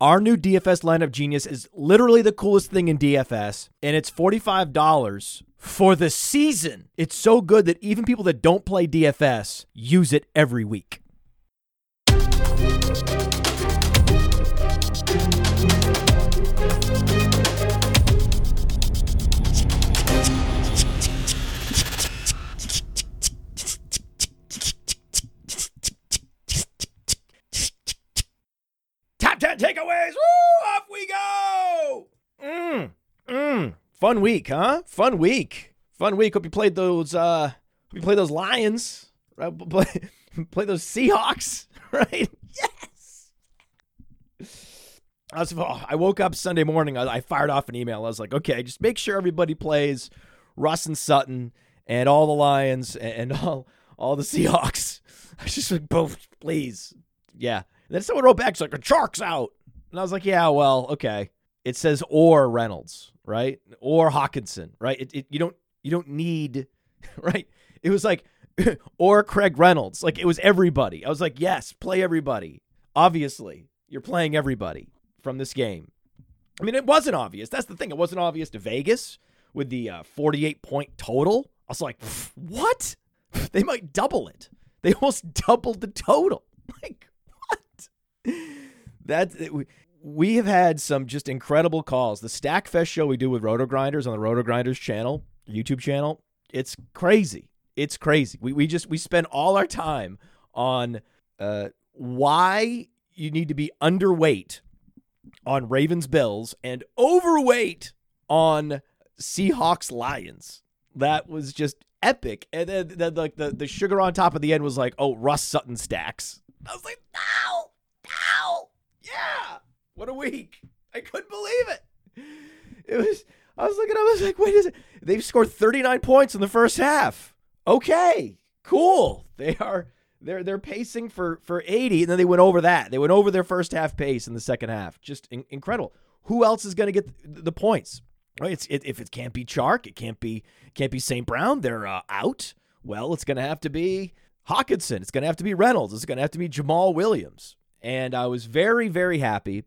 Our new DFS lineup genius is literally the coolest thing in DFS, and it's $45 for the season. It's so good that even people that don't play DFS use it every week. 10 takeaways. Woo! Off we go. Mm, mm. Fun week, huh? Fun week. Fun week. Hope you played those uh hope you played those Lions. Right? Play, play those Seahawks, right? Yes. I was oh, I woke up Sunday morning, I, I fired off an email. I was like, okay, just make sure everybody plays Russ and Sutton and all the Lions and, and all all the Seahawks. I was just like, both, please. Yeah. And then someone wrote back, she's like, the Chark's out. And I was like, yeah, well, okay. It says or Reynolds, right? Or Hockenson, right? It, it, you don't you don't need, right? It was like, or Craig Reynolds. Like it was everybody. I was like, yes, play everybody. Obviously, you're playing everybody from this game. I mean, it wasn't obvious. That's the thing. It wasn't obvious to Vegas with the uh, 48 point total. I was like, what? They might double it. They almost doubled the total. Like? That's we, have had some just incredible calls. The Stack Fest show we do with Roto Grinders on the Roto Grinders channel, YouTube channel, it's crazy. It's crazy. We we just we spend all our time on uh, why you need to be underweight on Ravens Bills and overweight on Seahawks Lions. That was just epic. And then, then like the, the sugar on top of the end was like, oh, Russ Sutton stacks. I was like, no, yeah. What a week. I couldn't believe it. It was I was looking, I was like, wait, is it? They've scored 39 points in the first half. Okay, cool. They are they're they're pacing for for 80, and then they went over that. They went over their first half pace in the second half. Just in, incredible. Who else is going to get the, the points? Right? It's it, if it can't be Chark, it can't be can't be St. Brown. They're uh, out. Well, it's going to have to be Hockenson. It's going to have to be Reynolds. It's going to have to be Jamal Williams. And I was very very happy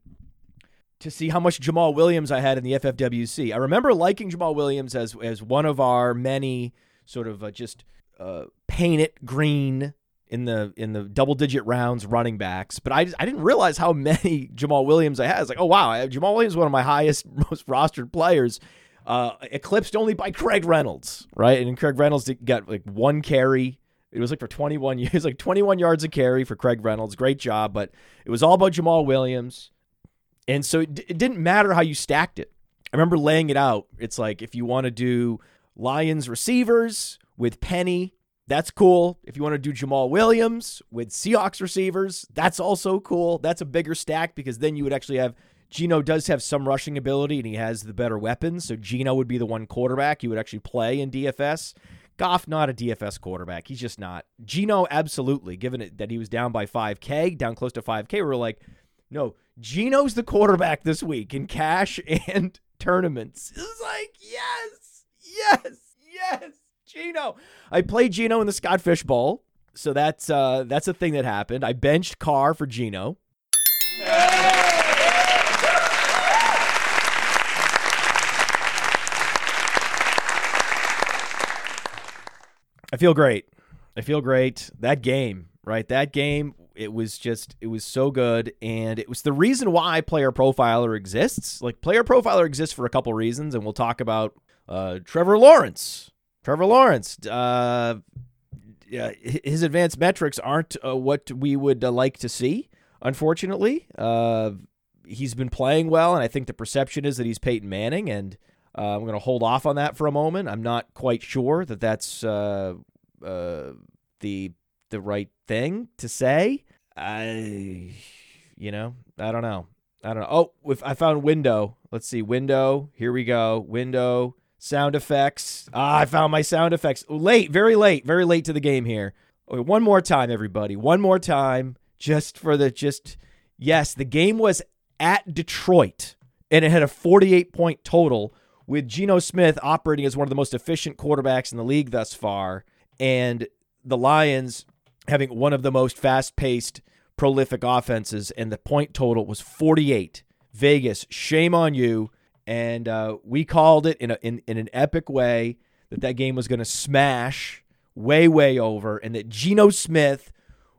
to see how much Jamal Williams I had in the FFWC. I remember liking Jamal Williams as as one of our many sort of uh, just uh, paint it green in the in the double digit rounds running backs, but I I didn't realize how many Jamal Williams I had. It's like, oh wow, Jamal Williams is one of my highest most rostered players, uh, eclipsed only by Craig Reynolds, right? And Craig Reynolds got like one carry. It was like for 21 years, like 21 yards of carry for Craig Reynolds. Great job, but it was all about Jamal Williams. And so it, it didn't matter how you stacked it. I remember laying it out. It's like if you want to do Lions receivers with Penny, that's cool. If you want to do Jamal Williams with Seahawks receivers, that's also cool. That's a bigger stack because then you would actually have Geno does have some rushing ability and he has the better weapons. So Geno would be the one quarterback you would actually play in DFS. Goff, not a DFS quarterback. He's just not. Geno, absolutely. Given it that he was down by 5K, down close to 5K, we are like, no, Geno's the quarterback this week in cash and tournaments. It's like, yes, yes, yes, Geno. I played Geno in the Scott Fish Bowl, so that's uh, that's a thing that happened. I benched Carr for Geno. I feel great. I feel great. That game, right? That game, it was just, it was so good. And it was the reason why Player Profiler exists. Like, Player Profiler exists for a couple reasons, and we'll talk about uh, Trevor Lawrence. Trevor Lawrence, uh, his advanced metrics aren't uh, what we would uh, like to see, unfortunately. Uh, he's been playing well, and I think the perception is that he's Peyton Manning, and uh, I'm going to hold off on that for a moment. I'm not quite sure that that's uh, uh, the the right thing to say. I, you know, I don't know. I don't know. Oh, if I found window. Let's see. Window. Here we go. Window. Sound effects. Ah, I found my sound effects. Late, very late, very late to the game here. One more time, everybody. One more time. Just for the just yes, the game was at Detroit and it had a 48 point total with Geno Smith operating as one of the most efficient quarterbacks in the league thus far, and the Lions having one of the most fast paced, prolific offenses, and the point total was 48. Vegas, shame on you. And uh, we called it in, a, in, in an epic way that that game was going to smash way, way over, and that Geno Smith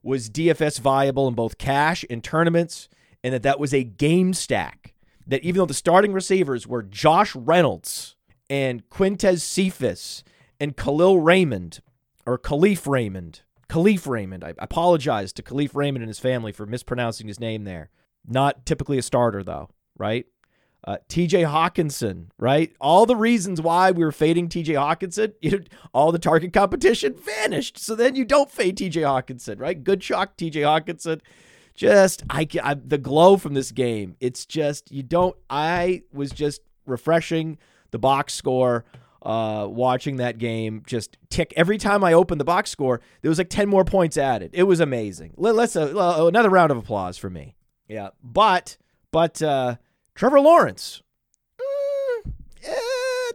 was DFS viable in both cash and tournaments, and that that was a game stack that even though the starting receivers were Josh Reynolds and Quintez Cephus and Khalil Raymond or Khalif Raymond, Khalif Raymond. I apologize to Khalif Raymond and his family for mispronouncing his name there. Not typically a starter though, right? Uh, TJ Hockenson, right? All the reasons why we were fading TJ Hockenson, you all the target competition vanished. So then you don't fade TJ Hockenson, right? Good shock, TJ Hockenson just I, I the glow from this game. It's just you don't. I was just refreshing the box score uh, watching that game just tick every time I opened the box score. There was like ten more points added. It was amazing. Let, us uh, another round of applause for me. Yeah, but but uh, Trevor Lawrence, mm, eh,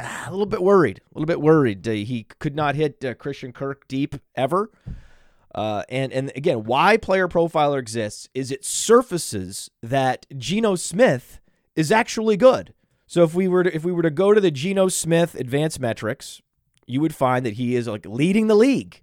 a little bit worried. A little bit worried. Uh, he could not hit uh, Christian Kirk deep ever. Uh, and and again, why Player Profiler exists is it surfaces that Geno Smith is actually good. So if we were to, if we were to go to the Geno Smith advanced metrics, you would find that he is like leading the league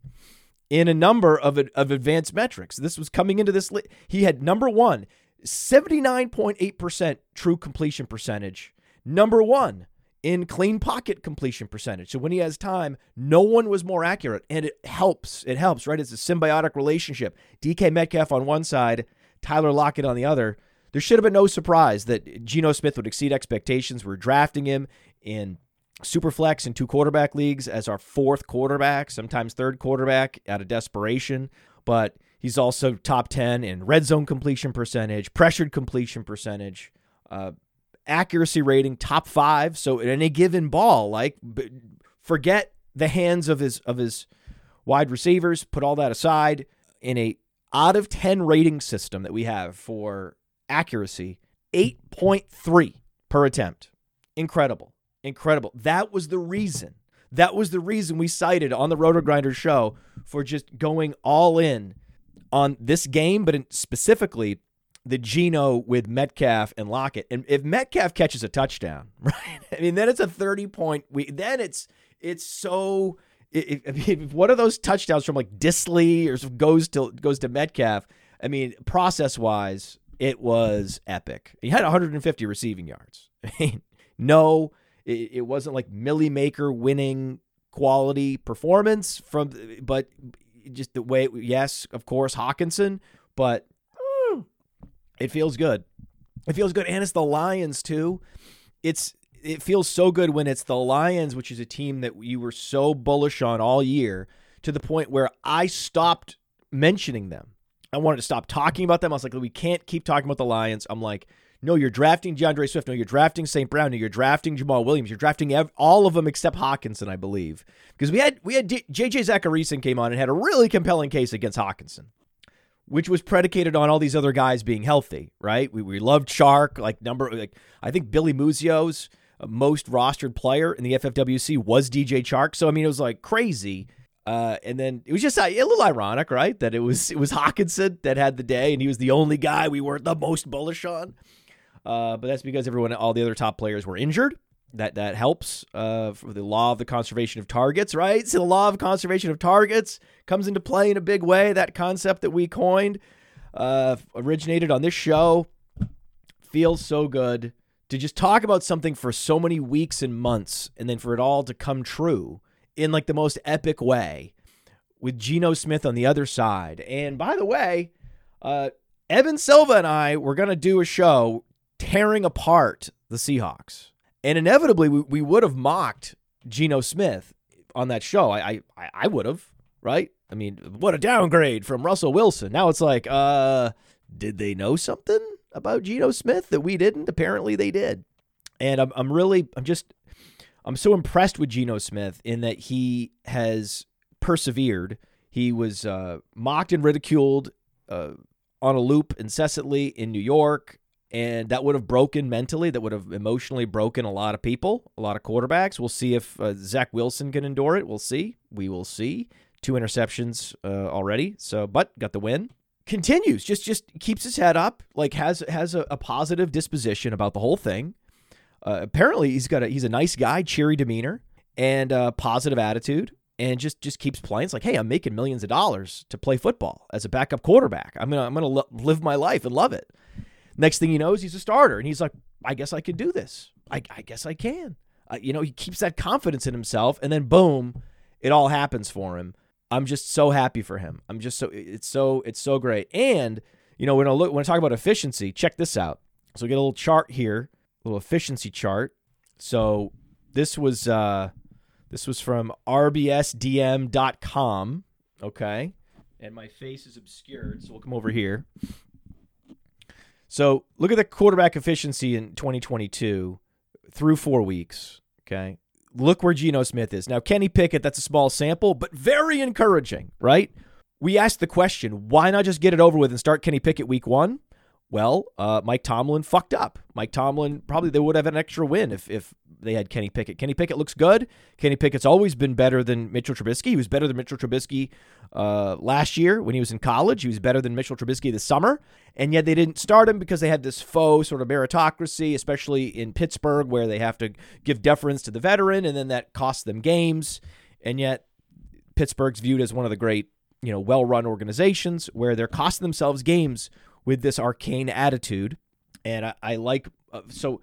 in a number of of advanced metrics. This was coming into this. He had number one, 79.8% true completion percentage. Number one, in clean pocket completion percentage. So when he has time, no one was more accurate. And it helps. It helps, right? It's a symbiotic relationship. DK Metcalf on one side, Tyler Lockett on the other. There should have been no surprise that Geno Smith would exceed expectations. We're drafting him in Superflex in two quarterback leagues as our fourth quarterback, sometimes third quarterback out of desperation. But he's also top 10 in red zone completion percentage, pressured completion percentage. Uh, accuracy rating top five. So at any given ball, like forget the hands of his of his wide receivers, put all that aside. In a out of 10 rating system that we have for accuracy, 8.3 per attempt. Incredible. Incredible. That was the reason. That was the reason we cited on the Roto Grinder show for just going all in on this game, but specifically the Geno with Metcalf and Lockett. And if Metcalf catches a touchdown, right? I mean, then it's a 30 point week. Then it's it's so if, if one of those touchdowns from like Dissly or goes to goes to Metcalf, I mean, process wise, it was epic. He had 150 receiving yards. I mean, no, it, it wasn't like Milly Maker winning quality performance from, but just the way. Yes, of course, Hockenson, but it feels good. It feels good. And it's the Lions, too. It's it feels so good when it's the Lions, which is a team that you were so bullish on all year, to the point where I stopped mentioning them. I wanted to stop talking about them. I was like, we can't keep talking about the Lions. I'm like, no, you're drafting D'Andre Swift. No, you're drafting St. Brown. No, you're drafting Jamal Williams. You're drafting ev- all of them except Hockenson, I believe, because we had we had D- JJ Zachariason came on and had a really compelling case against Hockenson which was predicated on all these other guys being healthy, right? We, we loved Chark, like number, like I think Billy Muzio's uh, most rostered player in the FFWC was DJ Chark. So I mean, it was like crazy. Uh, and then it was just a, a, little ironic, right? That it was it was Hockenson that had the day, and he was the only guy we weren't the most bullish on. Uh, but that's because everyone, all the other top players were injured that that helps uh, for the law of the conservation of targets, right? So the law of conservation of targets comes into play in a big way. That concept that we coined uh, originated on this show. Feels so good to just talk about something for so many weeks and months, and then for it all to come true in like the most epic way with Geno Smith on the other side. And by the way, uh, Evan Silva and I were gonna do a show tearing apart the Seahawks and inevitably, we, we would have mocked Geno Smith on that show. I I, I would have, right? I mean, what a downgrade from Russell Wilson. Now it's like, uh, did they know something about Geno Smith that we didn't? Apparently they did. And I'm, I'm really, I'm just, I'm so impressed with Geno Smith in that he has persevered. He was uh, mocked and ridiculed uh, on a loop incessantly in New York, and that would have broken mentally, that would have emotionally broken a lot of people, a lot of quarterbacks. We'll see if uh, Zach Wilson can endure it. We'll see. We will see. Two interceptions uh, already, so but got the win. Continues, just just keeps his head up, like has has a, a positive disposition about the whole thing. Uh, apparently, he's got a he's a nice guy, cheery demeanor, and a positive attitude and just just keeps playing. It's like, hey, I'm making millions of dollars to play football as a backup quarterback. I'm gonna I'm gonna live my life and love it. Next thing he knows, he's a starter, and he's like, I guess I can do this. I, I guess I can. Uh, you know, he keeps that confidence in himself, and then boom, it all happens for him. I'm just so happy for him. I'm just so it's so it's so great. And you know, when I look when I talk about efficiency, check this out. So we get a little chart here, a little efficiency chart. So this was uh this was from rbsdm.com, okay? And my face is obscured, so we'll come over here. So look at the quarterback efficiency in 2022 through four weeks. Okay. Look where Geno Smith is. Now, Kenny Pickett, that's a small sample, but very encouraging, right? We asked the question why not just get it over with and start Kenny Pickett week one? Well, uh, Mike Tomlin fucked up. Mike Tomlin probably they would have an extra win if if they had Kenny Pickett. Kenny Pickett looks good. Kenny Pickett's always been better than Mitchell Trubisky. He was better than Mitchell Trubisky uh, last year when he was in college. He was better than Mitchell Trubisky this summer, and yet they didn't start him because they had this faux sort of meritocracy, especially in Pittsburgh, where they have to give deference to the veteran, and then that costs them games. And yet Pittsburgh's viewed as one of the great, you know, well-run organizations where they're costing themselves games with this arcane attitude. And I, I like uh, so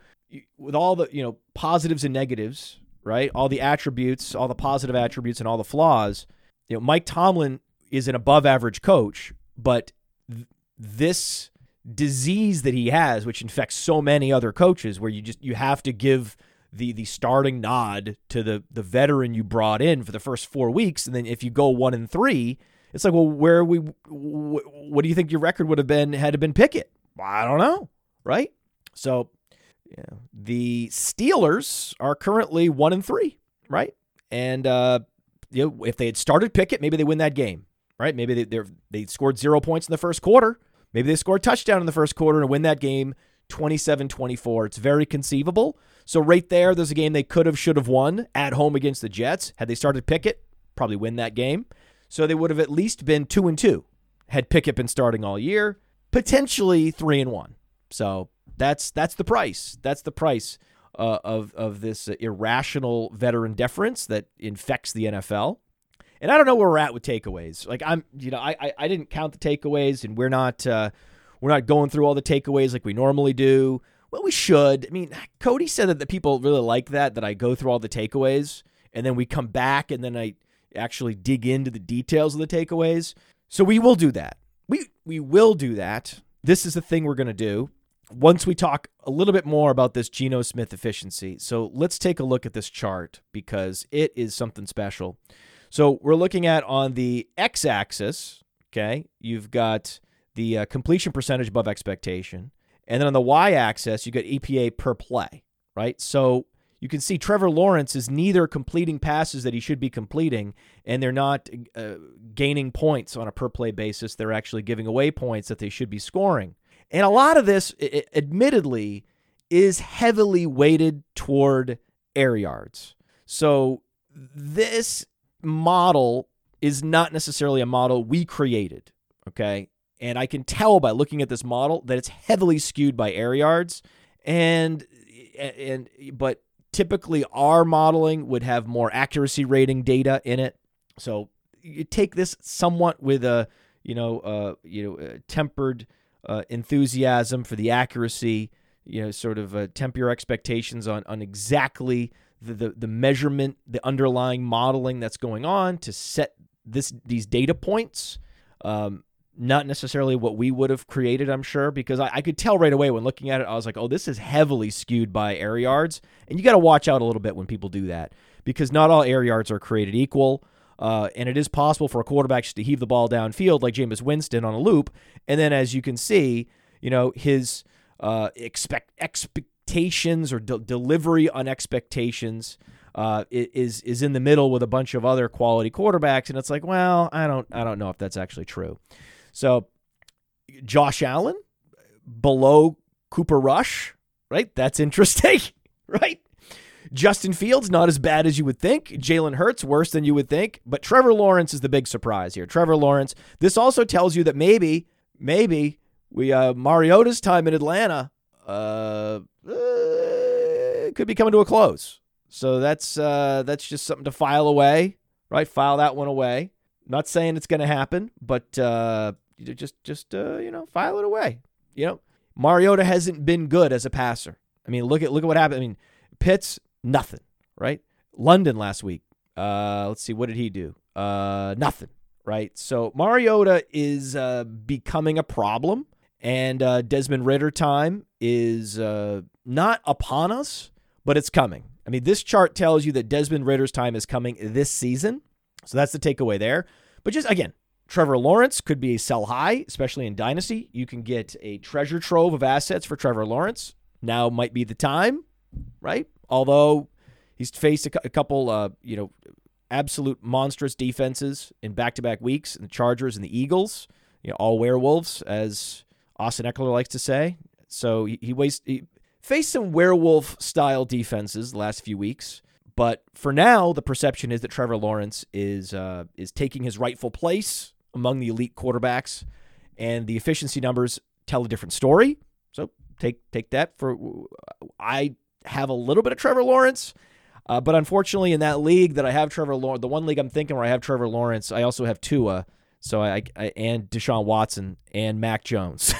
with all the you know positives and negatives, right? All the attributes, all the positive attributes, and all the flaws. You know, Mike Tomlin is an above-average coach, but th- this disease that he has, which infects so many other coaches, where you just you have to give the the starting nod to the the veteran you brought in for the first four weeks, and then if you go one and three, it's like, well, where we? What do you think your record would have been had it been Pickett? I don't know, right? So, yeah, the Steelers are currently one and three, right? And uh, you know, if they had started Pickett, maybe they win that game, right? Maybe they they scored zero points in the first quarter. Maybe they scored a touchdown in the first quarter and win that game 27-24. It's very conceivable. So right there, there's a game they could have, should have won at home against the Jets. Had they started Pickett, probably win that game. So they would have at least been two and two had Pickett been starting all year, potentially three and one. So that's that's the price. That's the price uh, of of this irrational veteran deference that infects the NFL. And I don't know where we're at with takeaways. Like I'm, you know, I I, I didn't count the takeaways, and we're not uh, we're not going through all the takeaways like we normally do. Well, we should. I mean, Cody said that the people really like that that I go through all the takeaways, and then we come back, and then I actually dig into the details of the takeaways. So we will do that. We we will do that. This is the thing we're going to do once we talk a little bit more about this Geno Smith efficiency. So let's take a look at this chart because it is something special. So we're looking at on the x axis, okay, you've got the uh, completion percentage above expectation. And then on the y axis, you got EPA per play, right? So you can see Trevor Lawrence is neither completing passes that he should be completing, and they're not uh, gaining points on a per play basis. They're actually giving away points that they should be scoring. And a lot of this, it, admittedly, is heavily weighted toward air yards. So this model is not necessarily a model we created. Okay. And I can tell by looking at this model that it's heavily skewed by air yards. And and but Typically, our modeling would have more accuracy rating data in it. So you take this somewhat with a you know uh, you know tempered uh, enthusiasm for the accuracy. You know, sort of uh, temper your expectations on on exactly the, the the measurement, the underlying modeling that's going on to set this these data points. Um, not necessarily what we would have created, I'm sure, because I, I, could tell right away when looking at it, I was like, oh, this is heavily skewed by air yards. And you got to watch out a little bit when people do that because not all air yards are created equal. Uh, and it is possible for a quarterback to heave the ball downfield like Jameis Winston on a loop. And then, as you can see, you know, his uh, expect expectations or de- delivery on expectations uh, is is in the middle with a bunch of other quality quarterbacks, and it's like, well, I don't I don't know if that's actually true. So, Josh Allen below Cooper Rush, right? That's interesting, right? Justin Fields, not as bad as you would think. Jalen Hurts, worse than you would think. But Trevor Lawrence is the big surprise here. Trevor Lawrence. This also tells you that maybe, maybe we uh, Mariota's time in Atlanta uh, uh, could be coming to a close. So that's uh, that's just something to file away, right? File that one away. Not saying it's going to happen, but uh, just just uh, you know, file it away. You know, Mariota hasn't been good as a passer. I mean, look at look at what happened. I mean, Pitts nothing, right? London last week. Uh, let's see, what did he do? Uh, nothing, right? So Mariota is uh, becoming a problem, and uh, Desmond Ridder time is uh, not upon us, but it's coming. I mean, this chart tells you that Desmond Ridder's time is coming this season, so that's the takeaway there. But just again, Trevor Lawrence could be a sell high, especially in Dynasty. You can get a treasure trove of assets for Trevor Lawrence. Now might be the time, right? Although he's faced a, a couple, uh, you know, absolute monstrous defenses in back-to-back weeks, and the Chargers and the Eagles, you know, all werewolves, as Austin Ekeler likes to say. So he, he, he faced some werewolf-style defenses the last few weeks. But for now, the perception is that Trevor Lawrence is uh, is taking his rightful place among the elite quarterbacks, and the efficiency numbers tell a different story. So take take that for I have a little bit of Trevor Lawrence. Uh, but unfortunately, in that league that I have Trevor Lawrence, the one league I'm thinking where I have Trevor Lawrence, I also have Tua, so I, I and Deshaun Watson and Mac Jones.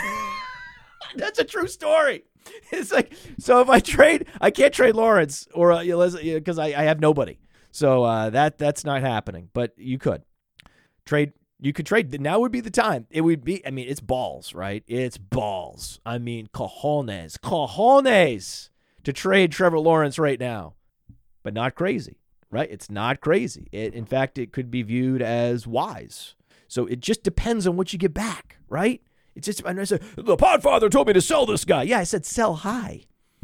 That's a true story. It's like so if I trade, I can't trade Lawrence or because uh, I, I have nobody. So uh, that that's not happening. But you could trade. You could trade. Now would be the time. It would be. I mean, it's balls, right? It's balls. I mean, cojones, cojones to trade Trevor Lawrence right now, but not crazy, right? It's not crazy. It, in fact, it could be viewed as wise. So it just depends on what you get back, right? It's just, I said, the Podfather told me to sell this guy. Yeah, I said sell high.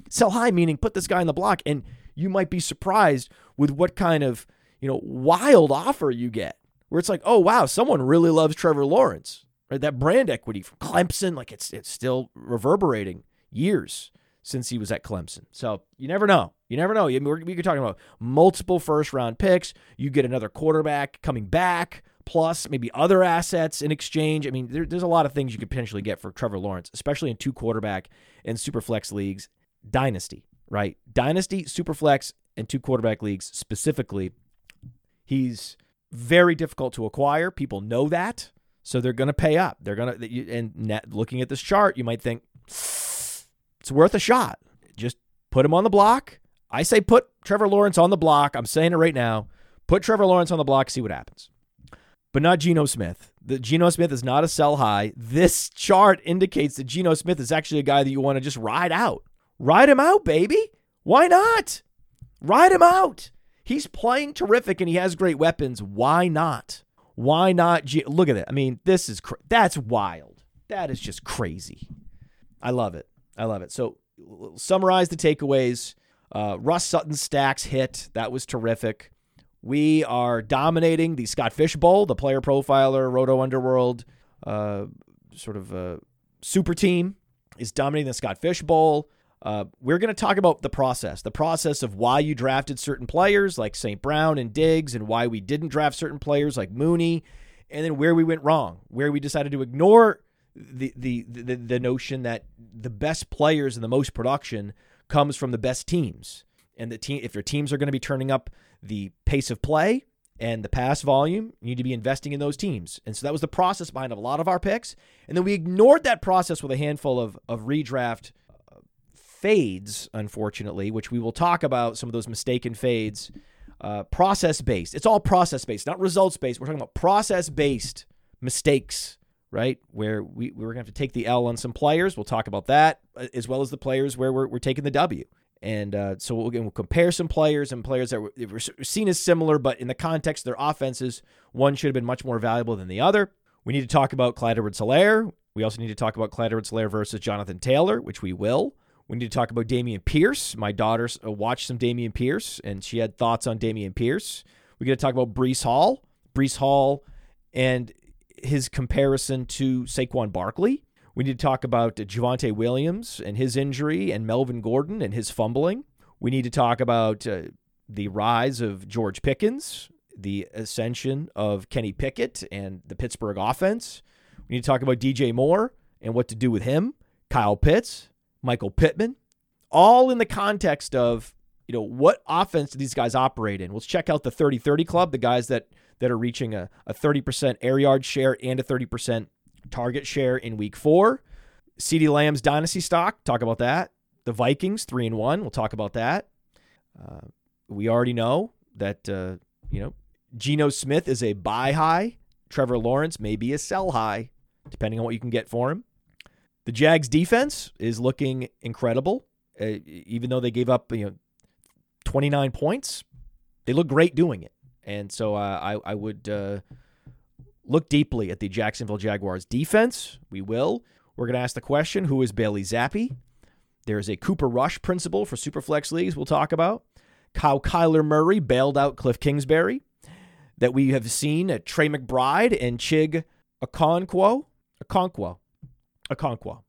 Sell high meaning put this guy on the block, and you might be surprised with what kind of, you know, wild offer you get. Where it's like, oh wow, someone really loves Trevor Lawrence. Right? That brand equity from Clemson, like it's it's still reverberating years since he was at Clemson. So you never know. You never know. We're, we're talking about multiple first round picks. You get another quarterback coming back, plus maybe other assets in exchange. I mean, there, there's a lot of things you could potentially get for Trevor Lawrence, especially in two quarterback and super flex leagues. Dynasty, right? Dynasty, super flex, and two quarterback leagues specifically. He's very difficult to acquire. People know that. So they're going to pay up. They're going to, and looking at this chart, you might think, it's worth a shot. Just put him on the block. I say put Trevor Lawrence on the block. I'm saying it right now. Put Trevor Lawrence on the block, see what happens. But not Geno Smith. The Geno Smith is not a sell high. This chart indicates that Geno Smith is actually a guy that you want to just ride out. Ride him out, baby. Why not? Ride him out. He's playing terrific and he has great weapons. Why not? Why not? G- Look at it. I mean, this is cr- that's wild. That is just crazy. I love it. I love it. So, summarize the takeaways. Uh, Russ Sutton stacks hit. That was terrific. We are dominating the Scott Fish Bowl, the player profiler, Roto Underworld, uh, sort of a super team is dominating the Scott Fish Bowl. Uh, we're going to talk about the process, the process of why you drafted certain players like St. Brown and Diggs, and why we didn't draft certain players like Mooney, and then where we went wrong, where we decided to ignore the, the the the notion that the best players and the most production comes from the best teams, and the team if your teams are going to be turning up the pace of play and the pass volume, you need to be investing in those teams. And so that was the process behind a lot of our picks, and then we ignored that process with a handful of of redraft uh, fades, unfortunately, which we will talk about some of those mistaken fades. Uh, process based. It's all process based, not results based. We're talking about process based mistakes right? Where we, we are going to have to take the L on some players. We'll talk about that, uh, as well as the players where we're, we're taking the W. And uh, so we'll, we'll, compare some players and players that were, were, seen as similar, but in the context of their offenses, one should have been much more valuable than the other. We need to talk about Clyde Edwards Helaire. We also need to talk about Clyde Edwards-Helaire versus Jonathan Taylor, which we will. We need to talk about Dameon Pierce. My daughter uh, watched some Dameon Pierce, and she had thoughts on Dameon Pierce. We got to talk about Breece Hall. Breece Hall and his comparison to Saquon Barkley. We need to talk about Javonte Williams and his injury, and Melvin Gordon and his fumbling. We need to talk about uh, the rise of George Pickens, the ascension of Kenny Pickett and the Pittsburgh offense. We need to talk about DJ Moore and what to do with him, Kyle Pitts, Michael Pittman, all in the context of, you know, what offense do these guys operate in? Let's check out the 30-30 club, the guys that that are reaching a, a 30% air yard share and a 30% target share in week four. CeeDee Lamb's dynasty stock, talk about that. The Vikings, three and one, we'll talk about that. Uh, we already know that, uh, you know, Geno Smith is a buy high. Trevor Lawrence may be a sell high, depending on what you can get for him. The Jags defense is looking incredible. Uh, even though they gave up, you know, 29 points, they look great doing it. And so uh, I, I would uh, look deeply at the Jacksonville Jaguars defense. We will. We're going to ask the question who is Bailey Zappe? There's a Cooper Rush principle for Superflex leagues we'll talk about. How Kyler Murray bailed out Cliff Kingsbury. That we have seen at Trey McBride and Chig Okonkwo. Okonkwo. Okonkwo.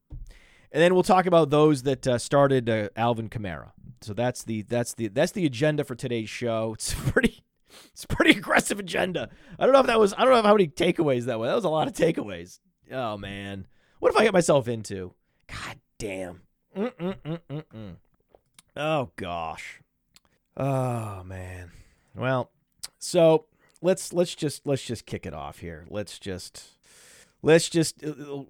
And then we'll talk about those that uh, started uh, Alvin Kamara. So that's the that's the that's the agenda for today's show. It's pretty it's pretty aggressive agenda. I don't know if that was I don't know how many takeaways that was. That was a lot of takeaways. Oh man. What if I get myself into? God damn. Mm-mm-mm-mm-mm. Oh gosh. Oh man. Well, so let's let's just let's just kick it off here. Let's just let's just uh, uh,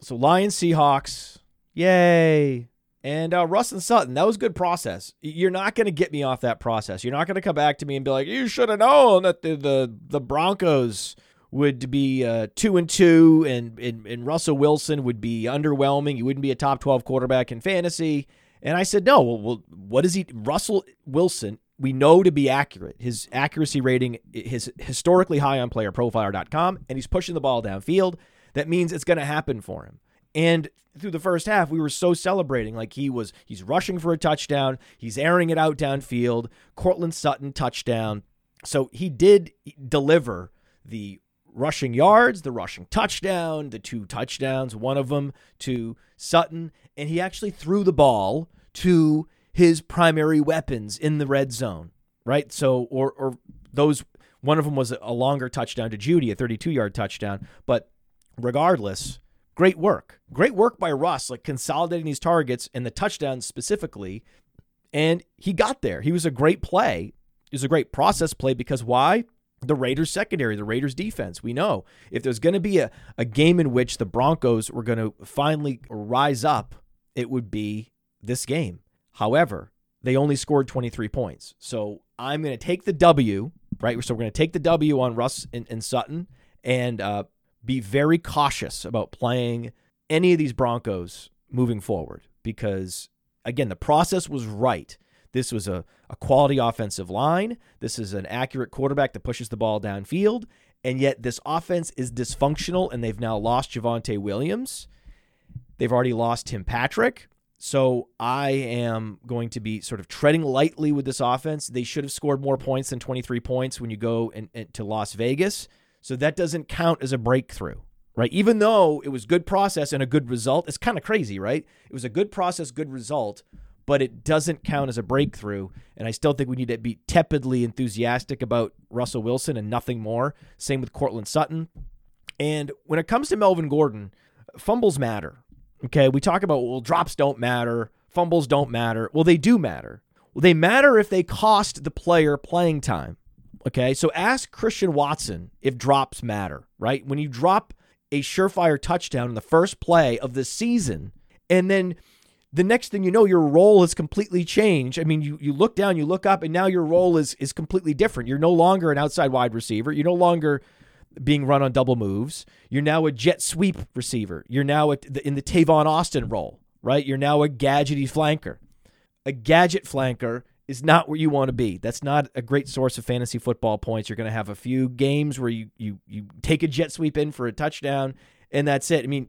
so Lions Seahawks. Yay. And uh, Russ and Sutton, that was good process. You're not going to get me off that process. You're not going to come back to me and be like, "You should have known that the the, the Broncos would be uh, two and two, and, and and Russell Wilson would be underwhelming. You wouldn't be a top twelve quarterback in fantasy." And I said, "No. Well, well what is he? Russell Wilson we know to be accurate. His accuracy rating is historically high on playerprofiler.com, and he's pushing the ball downfield. That means it's going to happen for him. And through the first half, we were so celebrating. Like he was, he's rushing for a touchdown. He's airing it out downfield. Courtland Sutton touchdown. So he did deliver the rushing yards, the rushing touchdown, the two touchdowns, one of them to Sutton. And he actually threw the ball to his primary weapons in the red zone, right? So, or, or those, one of them was a longer touchdown to Jeudy, a 32 yard touchdown. But regardless, great work. Great work by Russ, like consolidating these targets and the touchdowns specifically. And he got there. He was a great play. It was a great process play because why? The Raiders secondary, the Raiders defense. We know if there's going to be a, a game in which the Broncos were going to finally rise up, it would be this game. However, they only scored 23 points. So I'm going to take the W, right? So we're going to take the W on Russ and, and Sutton and uh, be very cautious about playing any of these Broncos moving forward because, again, the process was right. This was a, a quality offensive line. This is an accurate quarterback that pushes the ball downfield. And yet, this offense is dysfunctional, and they've now lost Javonte Williams. They've already lost Tim Patrick. So I am going to be sort of treading lightly with this offense. They should have scored more points than 23 points when you go in, in, to Las Vegas. So that doesn't count as a breakthrough, right? Even though it was good process and a good result, it's kind of crazy, right? It was a good process, good result, but it doesn't count as a breakthrough. And I still think we need to be tepidly enthusiastic about Russell Wilson and nothing more. Same with Courtland Sutton. And when it comes to Melvin Gordon, fumbles matter. Okay, we talk about well, drops don't matter, fumbles don't matter. Well, they do matter. Well, they matter if they cost the player playing time. Okay, so ask Christian Watson if drops matter, right? When you drop a surefire touchdown in the first play of the season, and then the next thing you know, your role has completely changed. I mean, you you look down, you look up, and now your role is is completely different. You're no longer an outside wide receiver. You're no longer being run on double moves. You're now a jet sweep receiver. You're now in the Tavon Austin role, right? You're now a gadgety flanker. A gadget flanker is not where you want to be. That's not a great source of fantasy football points. You're going to have a few games where you you you take a jet sweep in for a touchdown and that's it. I mean,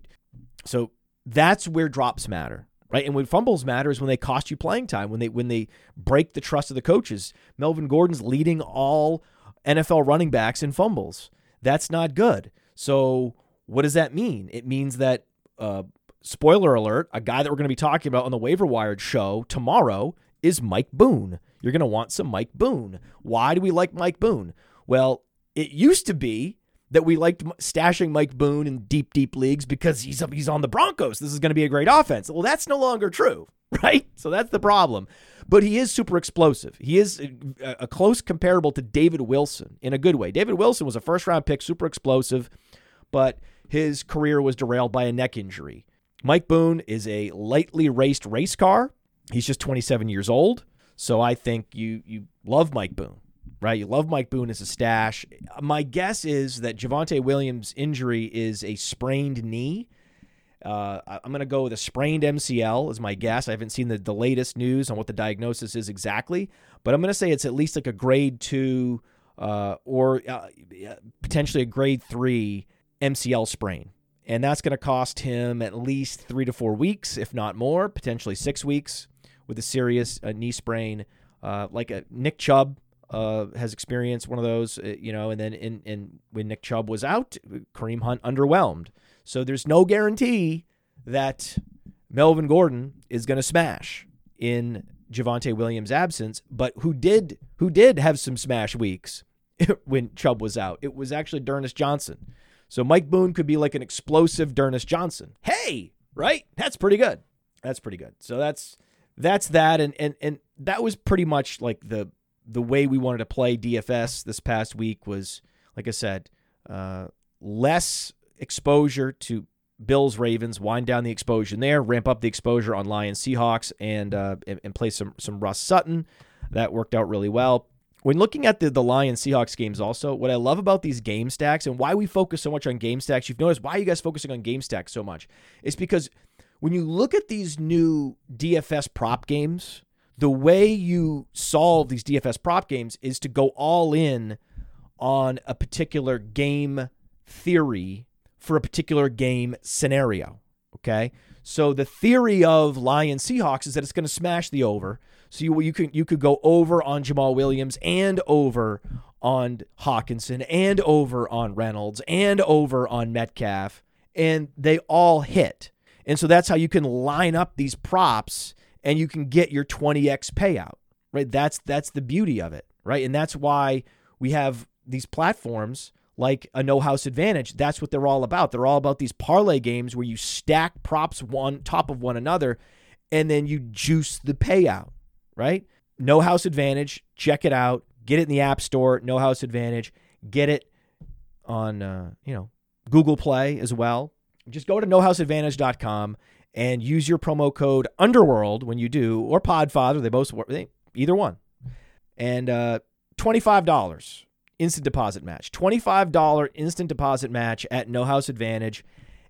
So that's where drops matter, right? And when fumbles matter is when they cost you playing time, when they when they break the trust of the coaches. Melvin Gordon's leading all NFL running backs in fumbles. That's not good. So what does that mean? It means that uh, spoiler alert, a guy that we're going to be talking about on the waiver wired show tomorrow is Mike Boone. You're going to want some Mike Boone. Why do we like Mike Boone? Well, it used to be that we liked stashing Mike Boone in deep, deep leagues because he's he's on the Broncos. This is going to be a great offense. Well, that's no longer true, right? So that's the problem. But he is super explosive. He is uh, a, a close comparable to David Wilson in a good way. David Wilson was a first round pick, super explosive, but his career was derailed by a neck injury. Mike Boone is a lightly raced race car. He's just 27 years old. So I think you you love Mike Boone right? You love Mike Boone as a stash. My guess is that Javonte Williams' injury is a sprained knee. Uh, I'm going to go with a sprained MCL as my guess. I haven't seen the, the latest news on what the diagnosis is exactly, but I'm going to say it's at least like a grade two uh, or uh, potentially a grade three MCL sprain. And that's going to cost him at least three to four weeks, if not more, potentially six weeks with a serious uh, knee sprain. Uh, like a Nick Chubb uh, has experienced one of those, uh, you know, and then in, in when Nick Chubb was out, Kareem Hunt underwhelmed. So there's no guarantee that Melvin Gordon is going to smash in Javonte Williams' absence, but who did who did have some smash weeks when Chubb was out? It was actually D'Ernest Johnson. So Mike Boone could be like an explosive D'Ernest Johnson. Hey, right? That's pretty good. That's pretty good. So that's that's that and and and that was pretty much like the the way we wanted to play DFS this past week was, like I said, uh, less exposure to Bills Ravens, wind down the exposure there, ramp up the exposure on Lions Seahawks, and, uh, and and play some some Russ Sutton. That worked out really well. When looking at the the Lions Seahawks games, also what I love about these game stacks and why we focus so much on game stacks, you've noticed why you guys focusing on game stacks so much? It's because when you look at these new DFS prop games, the way you solve these DFS prop games is to go all in on a particular game theory for a particular game scenario. Okay. So the theory of Lion Seahawks is that it's going to smash the over. So you you could you could go over on Jamal Williams and over on Hockenson and over on Reynolds and over on Metcalf, and they all hit. And so that's how you can line up these props and you can get your 20x payout, right? That's that's the beauty of it, right? And that's why we have these platforms like a no house advantage. That's what they're all about. They're all about these parlay games where you stack props one top of one another and then you juice the payout, right? No house advantage, check it out. Get it in the App Store, No House Advantage. Get it on uh, you know, Google Play as well. Just go to nohouseadvantage.com and use your promo code Underworld when you do, or Podfather. They both work. Either one, and uh, twenty five dollars instant deposit match. Twenty five dollar instant deposit match at No House Advantage,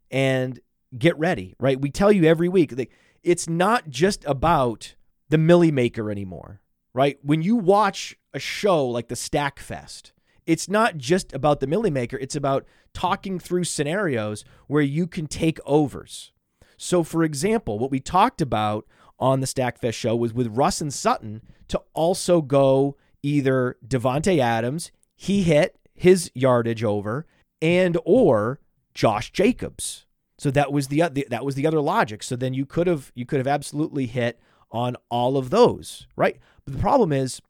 and get ready. Right, we tell you every week that it's not just about the Milly Maker anymore. Right, when you watch a show like the Stack Fest. It's not just about the Milly Maker, it's about talking through scenarios where you can take overs so, for example, what we talked about on the Stackfest show was with Russ and Sutton to also go either Davante Adams, he hit his yardage over, and or Josh Jacobs. So that was the that was the other logic. So then you could have you could have absolutely hit on all of those, right? But the problem is,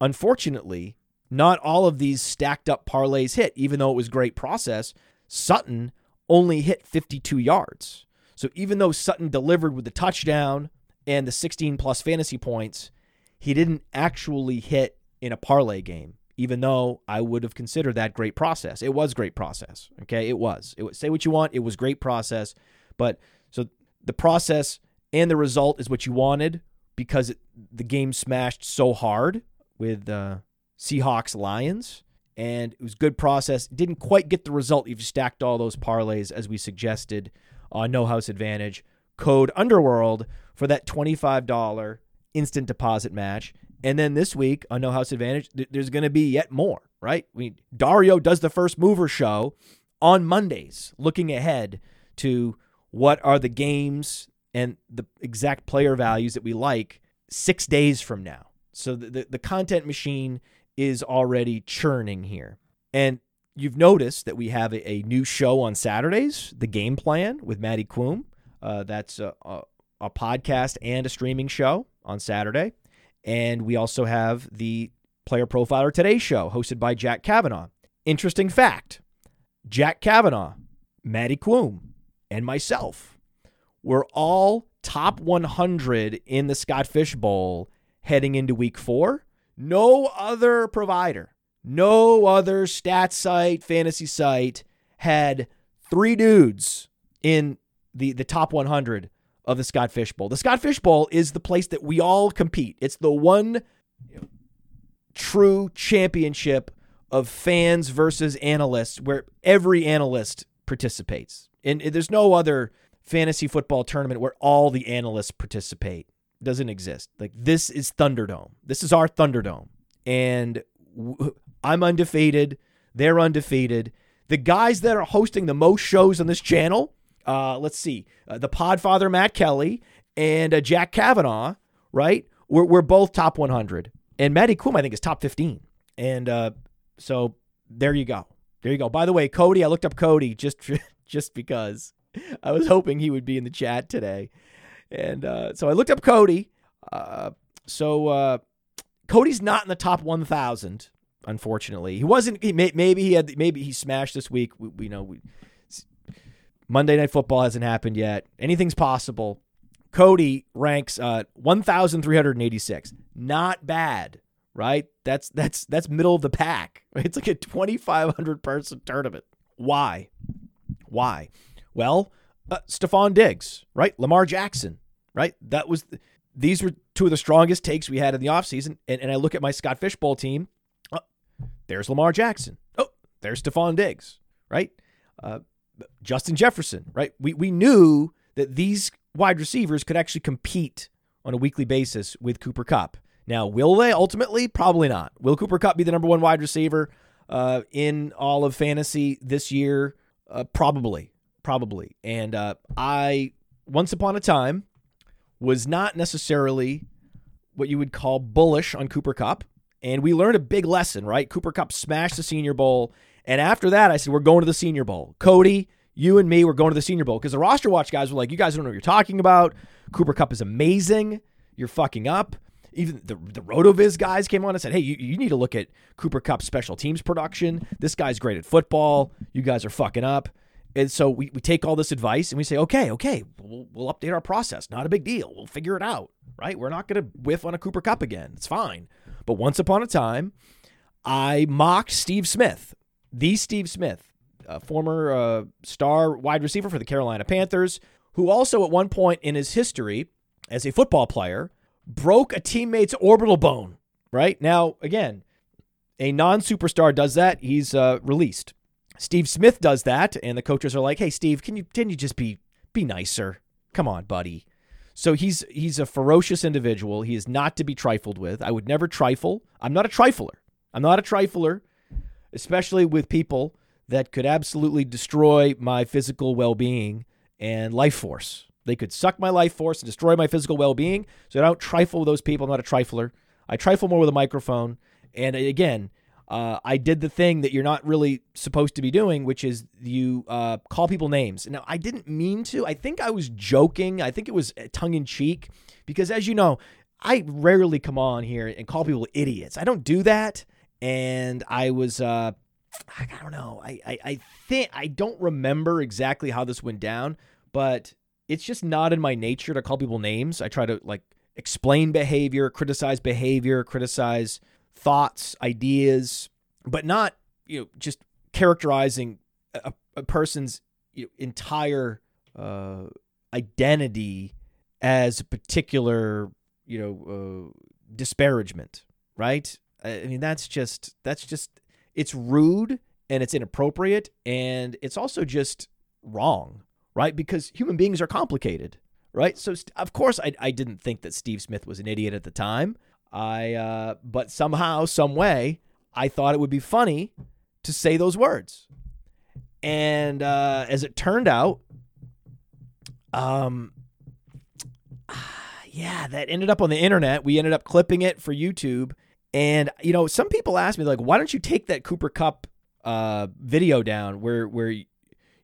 unfortunately, not all of these stacked up parlays hit. Even though it was great process, Sutton only hit 52 yards. So even though Sutton delivered with the touchdown and the 16 plus fantasy points, he didn't actually hit in a parlay game, even though I would have considered that great process. It was great process. Okay. It was. It was say what you want. It was great process. But so the process and the result is what you wanted because it, the game smashed so hard with uh, Seahawks Lions. And it was good process. Didn't quite get the result. You've stacked all those parlays as we suggested on No House Advantage. Code Underworld for that $25 instant deposit match. And then this week on No House Advantage, th- there's going to be yet more, right? Mean, Dario does the first mover show on Mondays, looking ahead to what are the games and the exact player values that we like six days from now. So the, the, the content machine is already churning here. And you've noticed that we have a, a, new show on Saturdays, The Game Plan with Maddie Quoom. Uh, that's a, a, a, podcast and a streaming show on Saturday. And we also have the Player Profiler Today show hosted by Jack Kavanaugh. Interesting fact Jack Kavanaugh, Maddie Quoom, and myself were all top 100 in the Scott Fish Bowl heading into week four. No other provider, no other stat site, fantasy site had three dudes in the, the top 100 of the Scott Fish Bowl. The Scott Fish Bowl is the place that we all compete. It's the one true championship of fans versus analysts where every analyst participates. And there's no other fantasy football tournament where all the analysts participate. Doesn't exist. Like this is Thunderdome. This is our Thunderdome. And w- I'm undefeated. They're undefeated. The guys that are hosting the most shows on this channel, uh, let's see, uh, the Podfather Matt Kelly and uh, Jack Kavanaugh, right? We're, we're both top 100. And Matty Kum, I think, is top 15. And uh, so there you go. There you go. By the way, Cody, I looked up Cody just just because I was hoping he would be in the chat today. And uh, so I looked up Cody. Uh, so uh, Cody's not in the top 1,000, unfortunately. He wasn't. He may, maybe he had. Maybe he smashed this week. We, we know we, Monday Night Football hasn't happened yet. Anything's possible. Cody ranks uh, 1,386. Not bad, right? That's that's that's middle of the pack. It's like a 2,500 person tournament. Why? Why? Well, uh, Stefon Diggs, right? Lamar Jackson, right? That was these were two of the strongest takes we had in the offseason. And, and I look at my Scott Fishbowl team. Oh, there's Lamar Jackson. Oh, there's Stefon Diggs, right? Uh, Justin Jefferson, right? We we knew that these wide receivers could actually compete on a weekly basis with Cooper Kupp. Now, will they ultimately? Probably not. Will Cooper Kupp be the number one wide receiver uh, in all of fantasy this year? Uh, probably probably. And uh, I, once upon a time, was not necessarily what you would call bullish on Cooper Kupp. And we learned a big lesson, right? Cooper Kupp smashed the Senior Bowl. And after that, I said, we're going to the Senior Bowl. Cody, you and me, we're going to the Senior Bowl. Because the roster watch guys were like, you guys don't know what you're talking about. Cooper Kupp is amazing. You're fucking up. Even the, the RotoViz guys came on and said, hey, you, you need to look at Cooper Kupp's special teams production. This guy's great at football. You guys are fucking up. And so we, we take all this advice and we say, okay, okay, we'll, we'll update our process. Not a big deal. We'll figure it out, right? We're not going to whiff on a Cooper Kupp again. It's fine. But once upon a time, I mocked Steve Smith, the Steve Smith, a former uh, star wide receiver for the Carolina Panthers, who also at one point in his history as a football player broke a teammate's orbital bone, right? Now, again, a non superstar does that, he's uh, released. Steve Smith does that, and the coaches are like, "Hey, Steve, can you can you just be be nicer? Come on, buddy." So he's he's a ferocious individual. He is not to be trifled with. I would never trifle. I'm not a trifler. I'm not a trifler, especially with people that could absolutely destroy my physical well-being and life force. They could suck my life force and destroy my physical well-being. So I don't trifle with those people. I'm not a trifler. I trifle more with a microphone. And again, uh, I did the thing that you're not really supposed to be doing, which is you uh, call people names. Now, I didn't mean to. I think I was joking. I think it was uh, tongue in cheek because, as you know, I rarely come on here and call people idiots. I don't do that. And I was, uh, I don't know. I, I, I think I don't remember exactly how this went down, but it's just not in my nature to call people names. I try to like explain behavior, criticize behavior, criticize thoughts, ideas, but not you know just characterizing a, a person's you know, entire uh, identity as a particular you know uh, disparagement, right? I mean that's just that's just it's rude and it's inappropriate and it's also just wrong, right? Because human beings are complicated, right? So of course I I didn't think that Steve Smith was an idiot at the time. I uh, but somehow, some way, I thought it would be funny to say those words. And uh, as it turned out, Um, yeah, that ended up on the internet. We ended up clipping it for YouTube. And you know, some people ask me like, why don't you take that Cooper Kupp uh, video down where where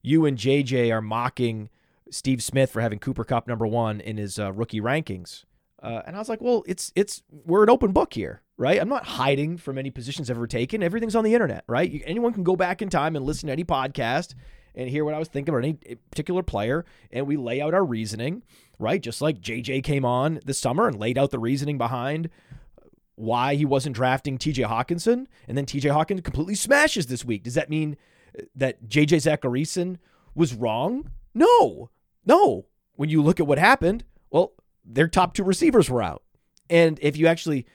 you and JJ are mocking Steve Smith for having Cooper Kupp number one in his uh, rookie rankings? Uh, and I was like, well, it's it's we're an open book here, right? I'm not hiding from any positions ever taken. Everything's on the internet, right? You, anyone can go back in time and listen to any podcast and hear what I was thinking about any particular player, and we lay out our reasoning, right? Just like JJ came on this summer and laid out the reasoning behind why he wasn't drafting TJ Hockenson, and then TJ Hockenson completely smashes this week. Does that mean that JJ Zachariason was wrong? No, no. When you look at what happened, well, their top two receivers were out. And if you actually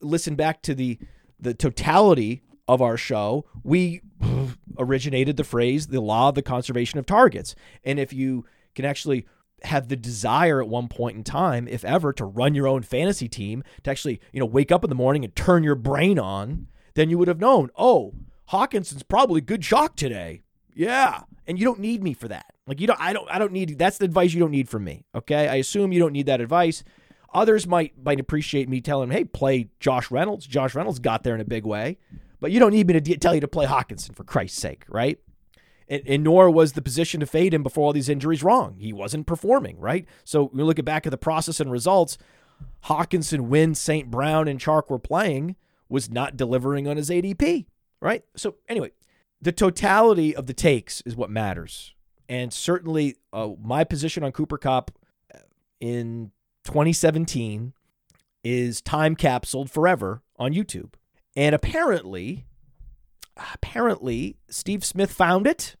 listen back to the the totality of our show, we originated the phrase the law of the conservation of targets. And if you can actually have the desire at one point in time, if ever, to run your own fantasy team, to actually, you know, wake up in the morning and turn your brain on, then you would have known, oh, Hockenson's probably good shock today. Yeah. And you don't need me for that. Like you don't I don't I don't need that's the advice you don't need from me. Okay? I assume you don't need that advice. Others might might appreciate me telling them, hey, play Josh Reynolds. Josh Reynolds got there in a big way. But you don't need me to tell you to play Hockenson for Christ's sake, right? And, and, nor was the position to fade him before all these injuries wrong. He wasn't performing, right? So we look back at the process and results. Hockenson when St. Brown and Chark were playing, was not delivering on his ADP, right? So anyway, the totality of the takes is what matters. And certainly uh, my position on Cooper Kupp in 2017 is time capsuled forever on YouTube. And apparently, apparently, Steve Smith found it.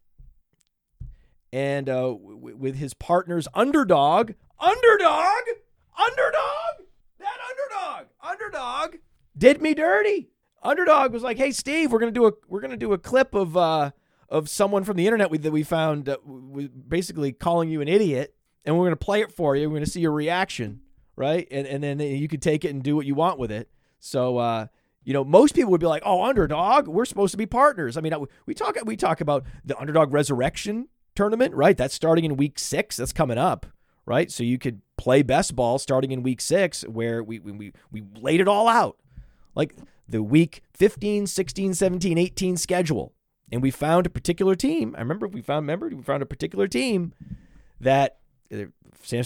And uh, w- with his partners, Underdog, Underdog, Underdog, that Underdog, Underdog did me dirty. Underdog was like, "Hey, Steve, we're gonna do a we're gonna do a clip of uh, of someone from the internet we, that we found uh, basically calling you an idiot, and we're gonna play it for you. We're gonna see your reaction, right? And and then you can take it and do what you want with it. So uh, you know, most people would be like, "Oh, underdog, we're supposed to be partners." I mean, we talk we talk about the underdog resurrection tournament, right? That's starting in week six. That's coming up, right? So you could play best ball starting in week six, where we we we laid it all out, like the week 15, 16, 17, 18 schedule, and we found a particular team. I remember we found remember we found a particular team that uh, San,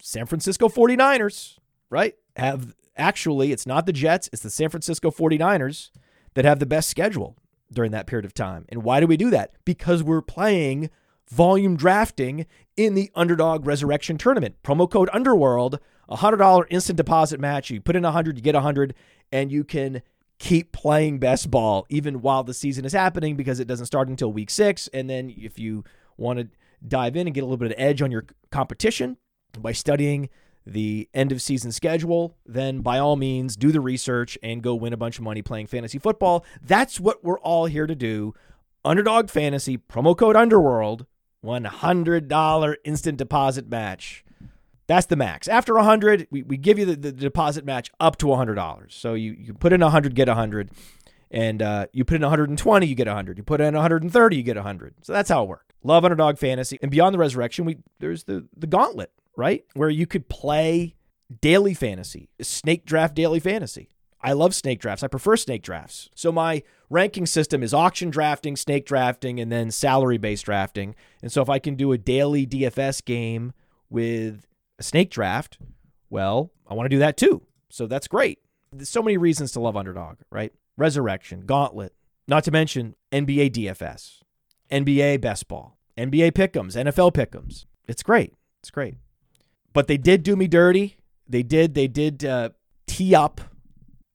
San Francisco 49ers, right? Have Actually, it's not the Jets, it's the San Francisco 49ers that have the best schedule during that period of time. And why do we do that? Because we're playing volume drafting in the Underdog Resurrection Tournament. Promo code Underworld, a $100 instant deposit match. You put in 100, you get 100, and you can keep playing best ball even while the season is happening because it doesn't start until week six. And then if you want to dive in and get a little bit of edge on your competition by studying the end of season schedule, then by all means do the research and go win a bunch of money playing fantasy football. That's what we're all here to do. Underdog Fantasy, promo code Underworld, $100 instant deposit match. That's the max. After 100, we, we give you the, the deposit match up to $100. So you, you put in 100, get 100. And uh, you put in 120, you get 100. You put in 130, you get 100. So that's how it works. Love Underdog Fantasy. And beyond the resurrection, we there's the, the gauntlet right? Where you could play daily fantasy, snake draft daily fantasy. I love snake drafts. I prefer snake drafts. So my ranking system is auction drafting, snake drafting, and then salary based drafting. And so if I can do a daily DFS game with a snake draft, well, I want to do that too. So that's great. There's so many reasons to love Underdog, right? Resurrection, Gauntlet, not to mention NBA DFS, NBA Best Ball, NBA Pick'ems, NFL Pick'ems. It's great. It's great. But they did do me dirty. They did. They did uh, tee up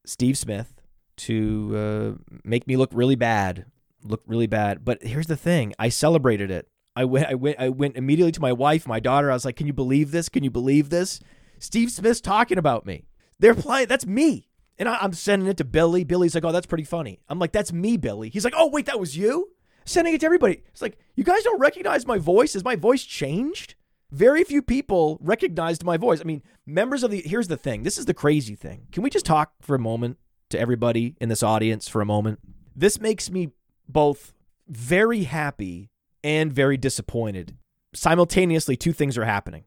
Steve Smith to uh, make me look really bad. Look really bad. But here's the thing: I celebrated it. I went. I went. I went immediately to my wife, my daughter. I was like, "Can you believe this? Can you believe this? Steve Smith's talking about me. They're playing. That's me." And I, am sending it to Billy. Billy's like, "Oh, that's pretty funny." I'm like, "That's me, Billy." He's like, "Oh, wait, that was you." Sending it to everybody. It's like, you guys don't recognize my voice. Has my voice changed? very few people recognized my voice. I mean, members of the here's the thing. This is the crazy thing. Can we just talk for a moment to everybody in this audience for a moment? This makes me both very happy and very disappointed simultaneously two things are happening.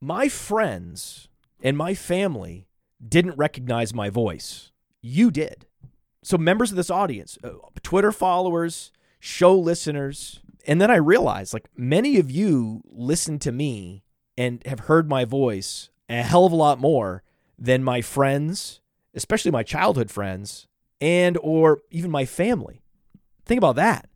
My friends and my family didn't recognize my voice. You did. So, members of this audience, uh, Twitter followers, show listeners, and then I realized like many of you listen to me and have heard my voice a hell of a lot more than my friends, especially my childhood friends, and or even my family. Think about that.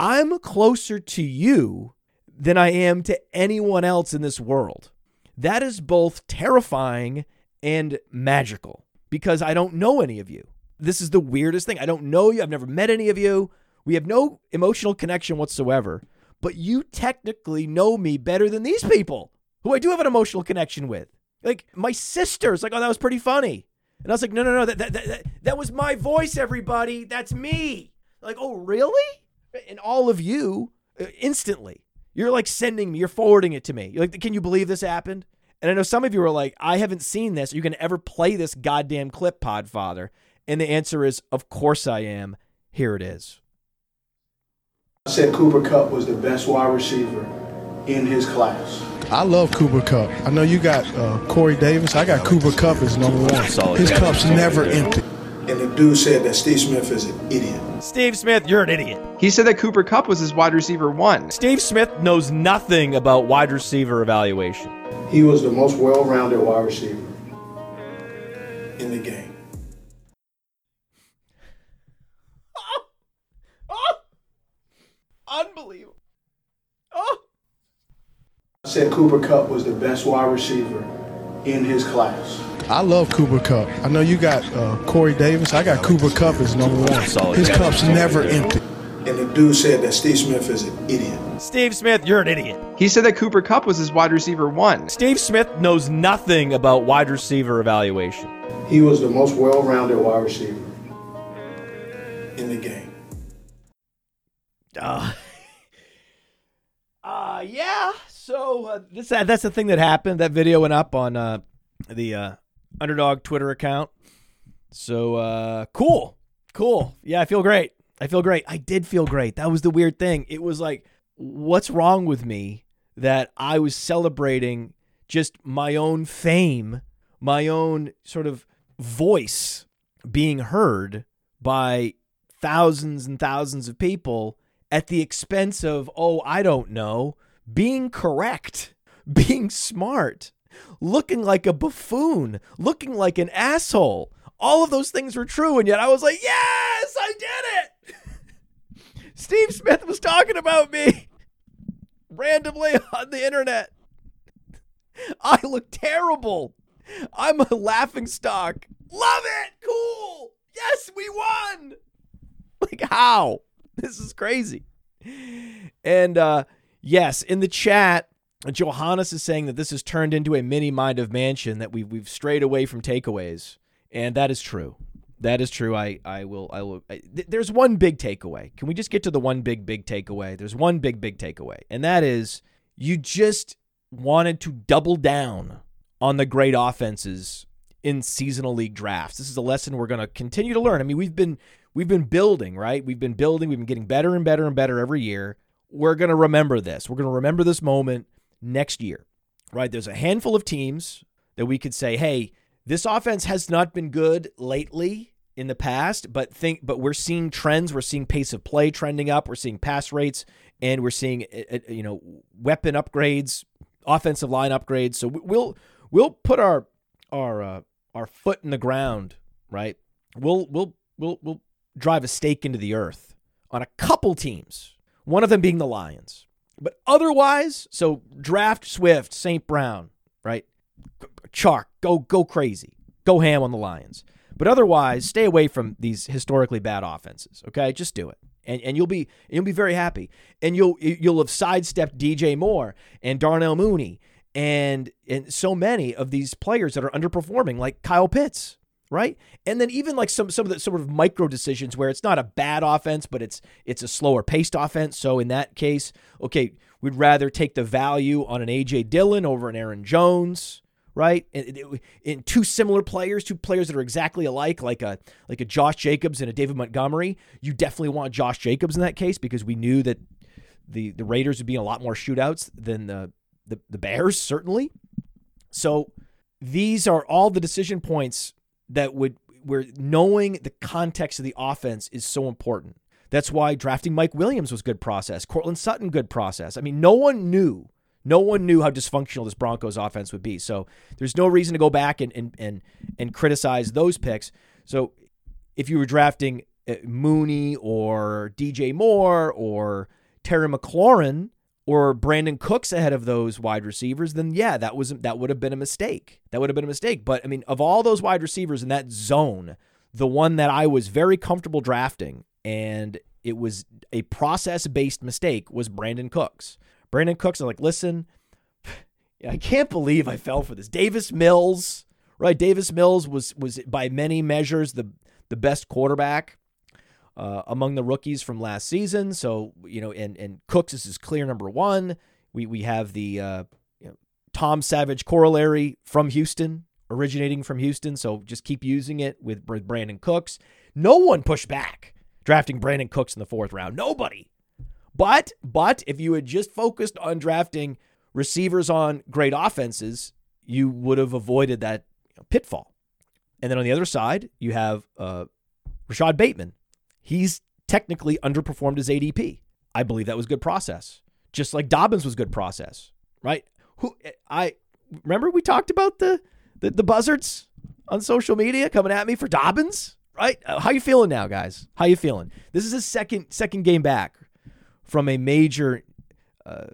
I'm closer to you than I am to anyone else in this world. That is both terrifying and magical because I don't know any of you. This is the weirdest thing. I don't know you. I've never met any of you. We have no emotional connection whatsoever. But you technically know me better than these people who I do have an emotional connection with. Like my sister's like, oh, that was pretty funny. And I was like, no, no, no, that, that, that, that was my voice, everybody. That's me. Like, oh, really? And all of you uh, instantly, you're like sending me, you're forwarding it to me. You're like, can you believe this happened? And I know some of you are like, I haven't seen this. Are you going to ever play this goddamn clip, Podfather? And the answer is, of course I am. Here it is. I said Cooper Kupp was the best wide receiver in his class. I love Cooper Kupp. I know you got uh, Corey Davis. I got Cooper Kupp as number one. His cup's never empty. And the dude said that Steve Smith is an idiot. Steve Smith, you're an idiot. He said that Cooper Kupp was his wide receiver one. Steve Smith knows nothing about wide receiver evaluation. He was the most well-rounded wide receiver in the game. Oh, oh, unbelievable. Oh. I said Cooper Kupp was the best wide receiver in his class. I love Cooper Kupp. I know you got uh, Corey Davis. I got Cooper Kupp as number one. His cup's never empty. And the dude said that Steve Smith is an idiot. Steve Smith, you're an idiot. He said that Cooper Kupp was his wide receiver one. Steve Smith knows nothing about wide receiver evaluation. He was the most well-rounded wide receiver in the game. Uh, uh yeah. So uh, this that's the thing that happened. That video went up on uh, the uh, underdog Twitter account. So uh, cool, cool. Yeah, I feel great. I feel great. I did feel great. That was the weird thing. It was like, what's wrong with me that I was celebrating just my own fame, my own sort of voice being heard by thousands and thousands of people at the expense of, oh, I don't know, being correct, being smart, looking like a buffoon, looking like an asshole. All of those things were true. And yet I was like, yes, I did it. Steve Smith was talking about me randomly on the internet. I look terrible. I'm a laughing stock. Love it. Cool. Yes, we won. Like, how? This is crazy. And uh, yes, in the chat, Johannes is saying that this has turned into a mini mind of mansion, that we've, we've strayed away from takeaways. And that is true. That is true. I, I will. I will. I, th- there's one big takeaway. Can we just get to the one big, big takeaway? There's one big, big takeaway. And that is you just wanted to double down on the great offenses in seasonal league drafts. This is a lesson we're going to continue to learn. I mean, we've been we've been building, right? We've been building, we've been getting better and better and better every year. We're going to remember this. We're going to remember this moment next year. Right? There's a handful of teams that we could say, "Hey, this offense has not been good lately in the past, but think but we're seeing trends, we're seeing pace of play trending up, we're seeing pass rates and we're seeing uh, uh, you know weapon upgrades, offensive line upgrades. So we'll we'll put our our uh, our foot in the ground, right? We'll we'll we'll we'll drive a stake into the earth on a couple teams. One of them being the Lions. But otherwise, so draft Swift, St. Brown, right? Chark, go go crazy. Go ham on the Lions. But otherwise, stay away from these historically bad offenses. Okay? Just do it. And, and you'll be you'll be very happy. And you'll you'll have sidestepped DJ Moore and Darnell Mooney and and so many of these players that are underperforming, like Kyle Pitts, right? And then even like some some of the sort of micro decisions where it's not a bad offense, but it's it's a slower paced offense. So in that case, okay, we'd rather take the value on an AJ Dillon over an Aaron Jones, right? In, in two similar players, two players that are exactly alike, like a like a Josh Jacobs and a David Montgomery. You definitely want Josh Jacobs in that case because we knew that the the Raiders would be in a lot more shootouts than the the, the Bears certainly. So these are all the decision points that would where knowing the context of the offense is so important. That's why drafting Mike Williams was good process. Courtland Sutton good process. I mean, no one knew no one knew how dysfunctional this Broncos offense would be. So there's no reason to go back and and and, and criticize those picks. So if you were drafting uh, Mooney or DJ Moore or Terry McLaurin or Brandin Cooks ahead of those wide receivers, then yeah, that was that would have been a mistake. That would have been a mistake. But I mean, of all those wide receivers in that zone, the one that I was very comfortable drafting and it was a process based mistake was Brandin Cooks. Brandin Cooks, I'm like, listen, I can't believe I fell for this. Davis Mills, right? Davis Mills was was by many measures the the best quarterback uh, among the rookies from last season. So you know, and and Cooks this is clear number one. We we have the uh, you know, Tom Savage corollary from Houston, originating from Houston. So just keep using it with, with Brandin Cooks. No one pushed back drafting Brandin Cooks in the fourth round. Nobody. But but if you had just focused on drafting receivers on great offenses, you would have avoided that pitfall. And then on the other side, you have uh, Rashod Bateman. He's technically underperformed his ADP. I believe that was good process, just like Dobbins was good process, right? Who I remember we talked about the the, the buzzards on social media coming at me for Dobbins, right? Uh, how you feeling now, guys? How you feeling? This is his second second game back from a major uh,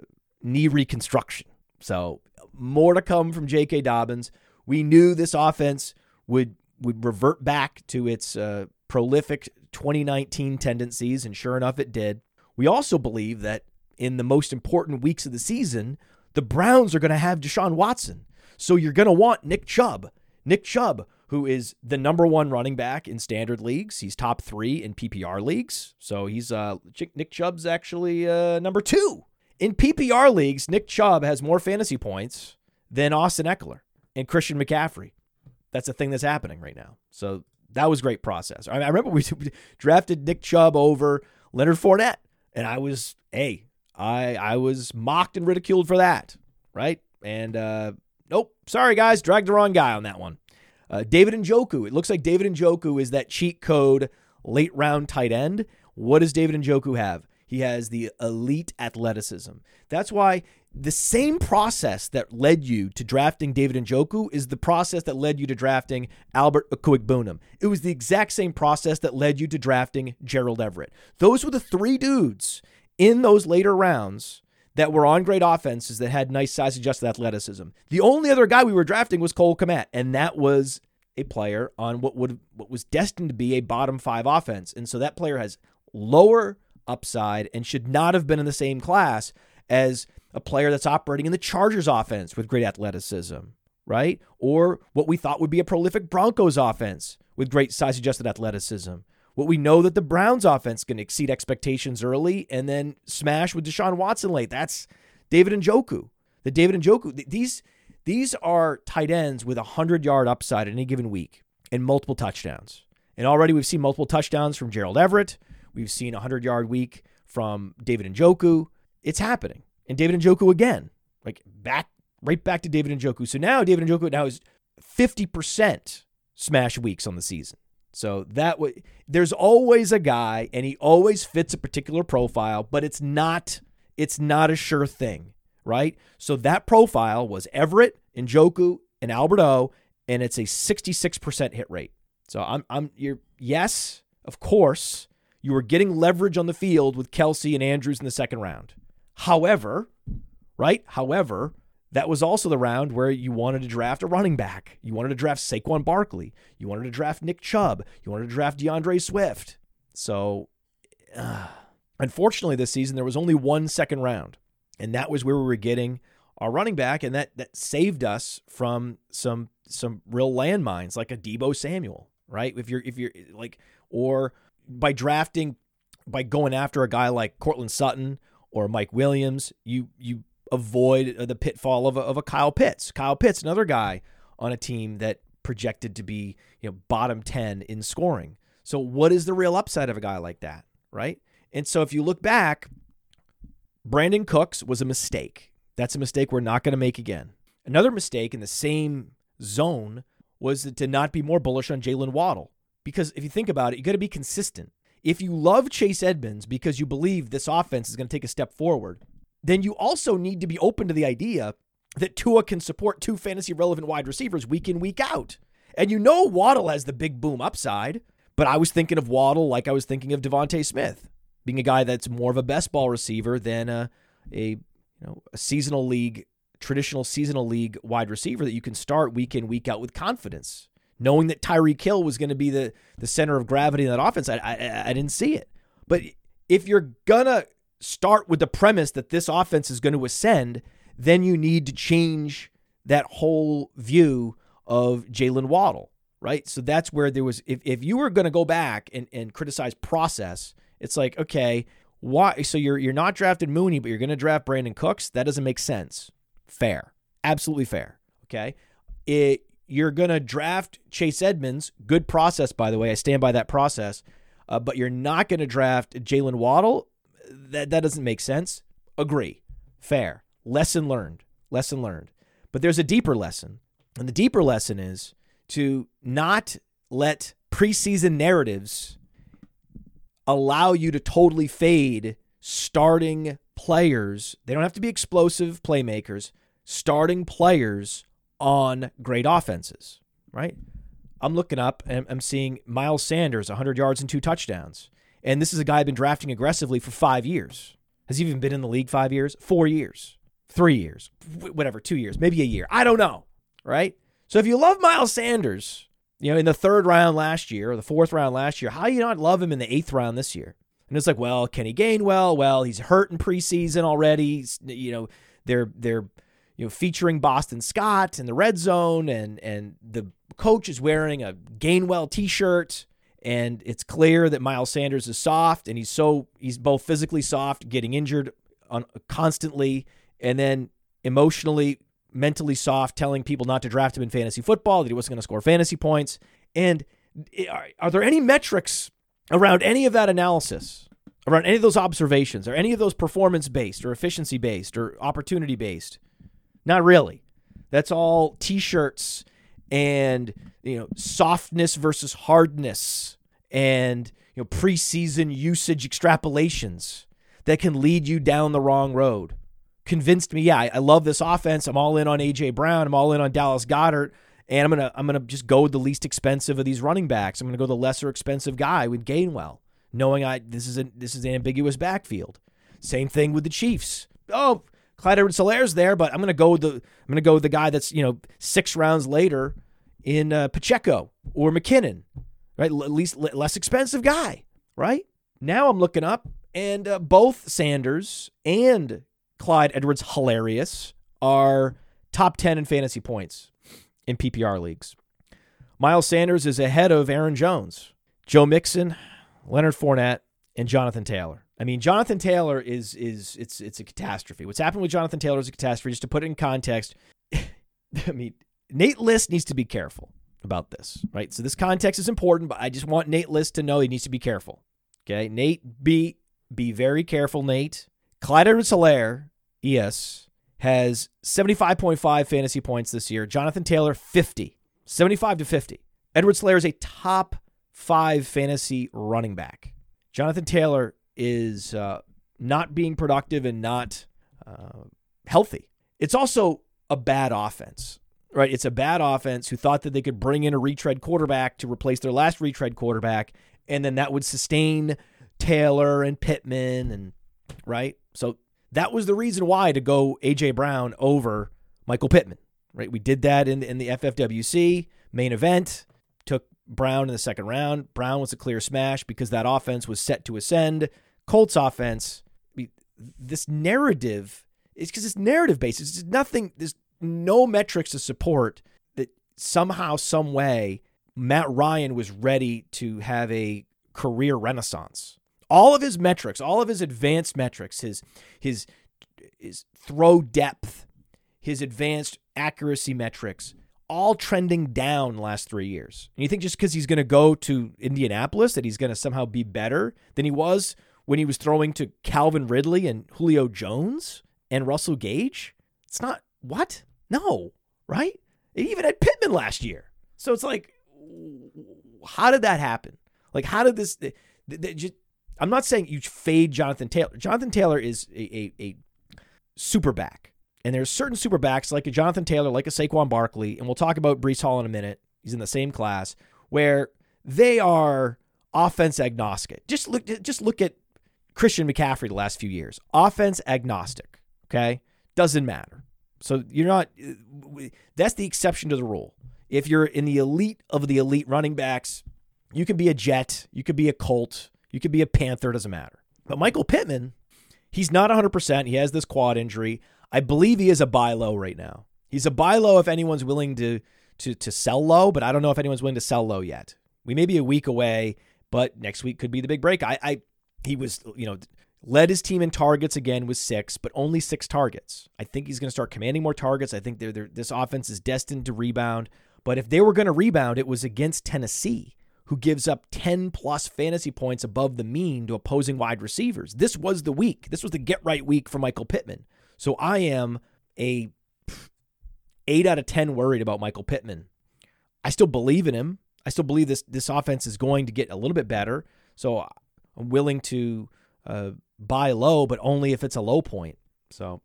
knee reconstruction. So more to come from J.K. Dobbins. We knew this offense would would revert back to its uh, prolific 2019 tendencies, and sure enough, it did. We also believe that in the most important weeks of the season, the Browns are going to have Deshaun Watson. So you're going to want Nick Chubb. Nick Chubb, who is the number one running back in standard leagues. He's top three in PPR leagues. So he's uh, Nick Chubb's actually uh, number two. In PPR leagues, Nick Chubb has more fantasy points than Austin Ekeler and Christian McCaffrey. That's a thing that's happening right now. So that was great process. I, remember we drafted Nick Chubb over Leonard Fournette, and I was, hey, I I was mocked and ridiculed for that, right? And uh, nope, sorry guys, dragged the wrong guy on that one. Uh, David Njoku. It looks like David Njoku is that cheat code late round tight end. What does David Njoku have? He has the elite athleticism. That's why the same process that led you to drafting David Njoku is the process that led you to drafting Albert Okwuegbunam. It was the exact same process that led you to drafting Gerald Everett. Those were the three dudes in those later rounds that were on great offenses that had nice size adjusted athleticism. The only other guy we were drafting was Cole Kmet, and that was a player on what would what was destined to be a bottom five offense. And so that player has lower upside and should not have been in the same class as a player that's operating in the Chargers offense with great athleticism, right? Or what we thought would be a prolific Broncos offense with great size adjusted athleticism. What we know that the Browns offense can exceed expectations early and then smash with Deshaun Watson late. That's David Njoku. The David Njoku. These these are tight ends with a hundred yard upside in any given week and multiple touchdowns. And already we've seen multiple touchdowns from Gerald Everett. We've seen a hundred yard week from David Njoku. It's happening and David Njoku again, like back right back to David Njoku. So now David Njoku now is 50% smash weeks on the season. So that way, there's always a guy, and he always fits a particular profile, but it's not it's not a sure thing, right? So that profile was Everett, Njoku, and Alberto, and it's a 66% hit rate. So I'm I'm you're yes, of course, you were getting leverage on the field with Kelce and Andrews in the second round. However, right? However, that was also the round where you wanted to draft a running back. You wanted to draft Saquon Barkley. You wanted to draft Nick Chubb. You wanted to draft DeAndre Swift. So, uh, unfortunately, this season there was only one second round, and that was where we were getting our running back, and that that saved us from some some real landmines like a Deebo Samuel, right? If you're if you're like or by drafting by going after a guy like Courtland Sutton or Mike Williams, you you avoid the pitfall of a, of a Kyle Pitts. Kyle Pitts, another guy on a team that projected to be you know bottom 10 in scoring. So what is the real upside of a guy like that, right? And so if you look back, Brandin Cooks was a mistake. That's a mistake we're not going to make again. Another mistake in the same zone was to not be more bullish on Jalen Waddle. Because if you think about it, you got to be consistent. If you love Chase Edmonds because you believe this offense is going to take a step forward, then you also need to be open to the idea that Tua can support two fantasy relevant wide receivers week in, week out. And you know Waddle has the big boom upside, but I was thinking of Waddle like I was thinking of DeVonta Smith, being a guy that's more of a best ball receiver than a, a you know a seasonal league, traditional seasonal league wide receiver that you can start week in, week out with confidence. Knowing that Tyreek Hill was going to be the, the center of gravity in that offense, I, I, I didn't see it. But if you're going to start with the premise that this offense is going to ascend, then you need to change that whole view of Jalen Waddle, right? So that's where there was, if, if you were going to go back and, and criticize process, it's like, okay, why? So you're, you're not drafted Mooney, but you're going to draft Brandin Cooks? That doesn't make sense. Fair. Absolutely fair. Okay. It, you're going to draft Chase Edmonds. Good process, by the way. I stand by that process. Uh, but you're not going to draft Jalen Waddle. That, that doesn't make sense. Agree. Fair. Lesson learned. Lesson learned. But there's a deeper lesson. And the deeper lesson is to not let preseason narratives allow you to totally fade starting players. They don't have to be explosive playmakers, starting players on great offenses, right? I'm looking up and I'm seeing Miles Sanders, 100 yards and two touchdowns. And this is a guy I've been drafting aggressively for five years. Has he even been in the league five years? Four years, three years, whatever, two years, maybe a year. I don't know, right? So if you love Miles Sanders, you know, in the third round last year or the fourth round last year, how you not love him in the eighth round this year? And it's like, well, Kenny Gainwell, well, Well, he's hurt in preseason already. You know, they're they're you know, featuring Boston Scott in the red zone, and and the coach is wearing a Gainwell T-shirt, and it's clear that Miles Sanders is soft, and he's so he's both physically soft, getting injured on constantly, and then emotionally, mentally soft, telling people not to draft him in fantasy football, that he wasn't going to score fantasy points. And eh, are, are there any metrics around any of that analysis? Around any of those observations, or any of those performance based, or efficiency based, or opportunity based, not really. That's all t-shirts and you know softness versus hardness and you know preseason usage extrapolations that can lead you down the wrong road. Convinced me, yeah, I, I love this offense. I'm all in on AJ Brown. I'm all in on Dallas Goedert and I'm gonna I'm gonna just go with the least expensive of these running backs. I'm gonna go the lesser expensive guy with Gainwell, knowing I this is a this is an ambiguous backfield. Same thing with the Chiefs. Oh, Clyde Edwards-Helaire's there, but I'm to go the I'm to go the guy that's you know six rounds later in uh, Pacheco or McKinnon, right? L- at least l- less expensive guy, right? Now I'm looking up, and uh, both Sanders and Clyde Edwards Hilarious are top ten in fantasy points in PPR leagues. Miles Sanders is ahead of Aaron Jones, Joe Mixon, Leonard Fournette, and Jonathan Taylor. I mean, Jonathan Taylor is is it's it's a catastrophe. What's happened with Jonathan Taylor is a catastrophe. Just to put it in context, I mean, Nate List needs to be careful about this, right? So this context is important, but I just want Nate List to know he needs to be careful. Okay, Nate, be be very careful, Nate. Clyde Edwards-Helaire, yes, has 75.5 fantasy points this year. Jonathan Taylor, 50. 75 to 50. Edwards-Helaire is a top five fantasy running back. Jonathan Taylor is uh, not being productive and not uh, healthy. It's also a bad offense, right? It's a bad offense who thought that they could bring in a retread quarterback to replace their last retread quarterback, and then that would sustain Taylor and Pittman, and right. So that was the reason why to go AJ Brown over Michael Pittman, right? We did that in in the FFWC main event. Took Brown in the second round. Brown was a clear smash because that offense was set to ascend. Colts offense, this narrative is because it's narrative based. It's nothing. There's no metrics to support that somehow, some way, Matt Ryan was ready to have a career renaissance. All of his metrics, all of his advanced metrics, his his his throw depth, his advanced accuracy metrics, all trending down last three years. And you think just because he's going to go to Indianapolis that he's going to somehow be better than he was when he was throwing to Calvin Ridley and Julio Jones and Russell Gage? It's not what? No, right? It even had Pittman last year. So it's like, how did that happen? Like, how did this? just, I'm not saying you fade Jonathan Taylor. Jonathan Taylor is a, a, a super back. And there's certain super backs like a Jonathan Taylor, like a Saquon Barkley, and we'll talk about Breece Hall in a minute. He's in the same class where they are offense agnostic. Just look just look at Christian McCaffrey the last few years. Offense agnostic, okay? Doesn't matter. So you're not uh, that's the exception to the rule. If you're in the elite of the elite running backs, you can be a Jet, you could be a Colt, you could be a Panther, doesn't matter. But Michael Pittman, he's not 100%. He has this quad injury. I believe he is a buy low right now. He's a buy low if anyone's willing to to to sell low, but I don't know if anyone's willing to sell low yet. We may be a week away, but next week could be the big break. I, I he was, you know, led his team in targets again with six, but only six targets. I think he's going to start commanding more targets. I think they're, they're, this offense is destined to rebound. But if they were going to rebound, it was against Tennessee, who gives up 10 plus fantasy points above the mean to opposing wide receivers. This was the week. This was the get right week for Michael Pittman. So I am a 8 out of 10 worried about Michael Pittman. I still believe in him. I still believe this this offense is going to get a little bit better. So I'm willing to uh, buy low, but only if it's a low point. So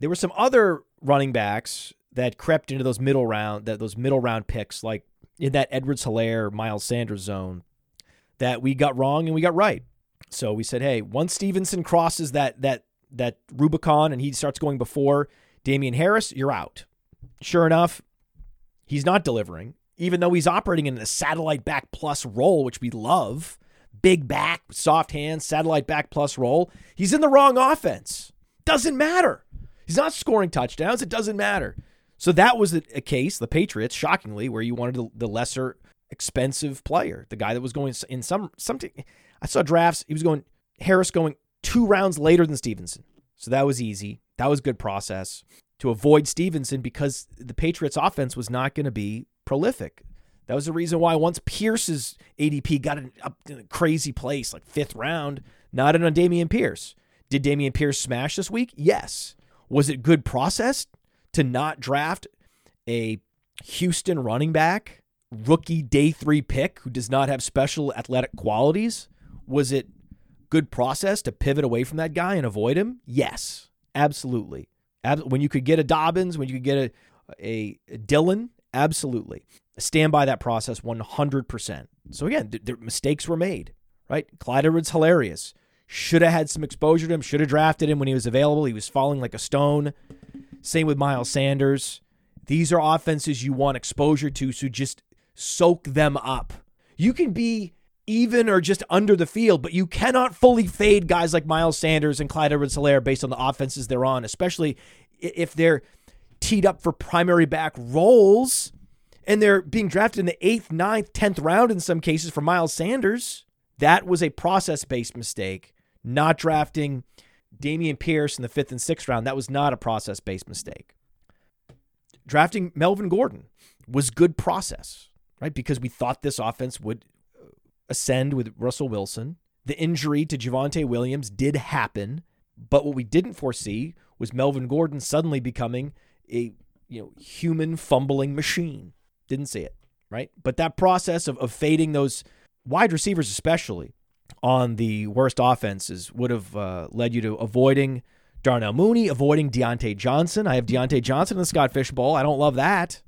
there were some other running backs that crept into those middle round that those middle round picks, like in that Edwards Helaire, Miles Sanders zone, that we got wrong and we got right. So we said, hey, once Stevenson crosses that that that Rubicon and he starts going before Damien Harris, you're out. Sure enough, he's not delivering even though he's operating in a satellite back plus role, which we love. Big back, soft hands, satellite back plus role. He's in the wrong offense. Doesn't matter. He's not scoring touchdowns. It doesn't matter. So that was a, case, the Patriots, shockingly, where you wanted the lesser expensive player, the guy that was going in some something. I saw drafts. He was going Harris going two rounds later than Stevenson. So that was easy. That was good process to avoid Stevenson because the Patriots offense was not going to be prolific. That was the reason why once Pierce's ADP got up in a crazy place, like fifth round, not in on Dameon Pierce. Did Dameon Pierce smash this week? Yes. Was it good process to not draft a Houston running back, rookie day three pick who does not have special athletic qualities? Was it good process to pivot away from that guy and avoid him? Yes, absolutely. When you could get a Dobbins, when you could get a, a Dillon Absolutely. Stand by that process 100%. So again, th- th- mistakes were made, right? Clyde Edwards hilarious. Should have had some exposure to him, should have drafted him when he was available. He was falling like a stone. Same with Miles Sanders. These are offenses you want exposure to, so just soak them up. You can be even or just under the field, but you cannot fully fade guys like Miles Sanders and Clyde Edwards Helaire based on the offenses they're on, especially if they're teed up for primary back roles, and they're being drafted in the eighth, ninth, tenth round in some cases for Miles Sanders. That was a process based mistake. Not drafting Dameon Pierce in the fifth and sixth round, that was not a process based mistake. Drafting Melvin Gordon was good process, right? Because we thought this offense would uh, ascend with Russell Wilson. The injury to Javonte Williams did happen, but what we didn't foresee was Melvin Gordon suddenly becoming a you know human fumbling machine. Didn't see it, right? But that process of, of fading those wide receivers, especially on the worst offenses, would have uh, led you to avoiding Darnell Mooney, avoiding Diontae Johnson. I have Diontae Johnson in the Scott Fish Bowl. I don't love that,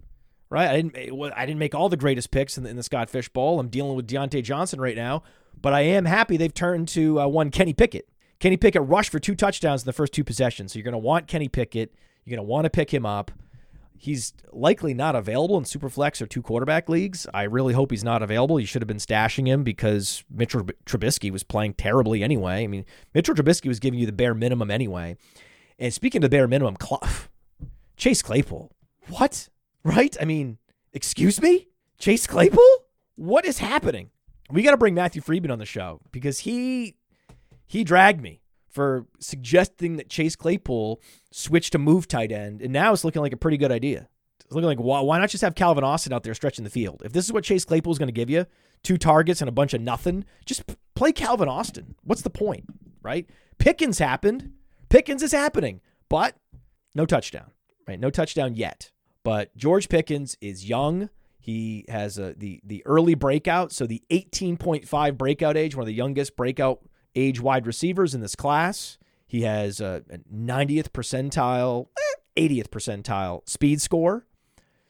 right? I didn't. I didn't make all the greatest picks in the, in the Scott Fish Bowl. I'm dealing with Diontae Johnson right now, but I am happy they've turned to uh, one Kenny Pickett. Kenny Pickett rushed for two touchdowns in the first two possessions. So you're going to want Kenny Pickett. You're going to want to pick him up. He's likely not available in Superflex or two quarterback leagues. I really hope he's not available. You should have been stashing him because Mitchell Trubisky was playing terribly anyway. I mean, Mitchell Trubisky was giving you the bare minimum anyway. And speaking of the bare minimum, Clough, Chase Claypool. What? Right? I mean, excuse me? Chase Claypool? What is happening? We got to bring Matthew Freedman on the show because he he dragged me for suggesting that Chase Claypool switch to move tight end, and now it's looking like a pretty good idea. It's looking like why, why not just have Calvin Austin out there stretching the field? If this is what Chase Claypool is going to give you, two targets and a bunch of nothing, just play Calvin Austin. What's the point, right? Pickens happened. Pickens is happening, but no touchdown, right? No touchdown yet. But George Pickens is young. He has a, the the early breakout, so the 18.5 breakout age, one of the youngest breakout age wide receivers in this class. He has a 90th percentile, eh, 80th percentile speed score.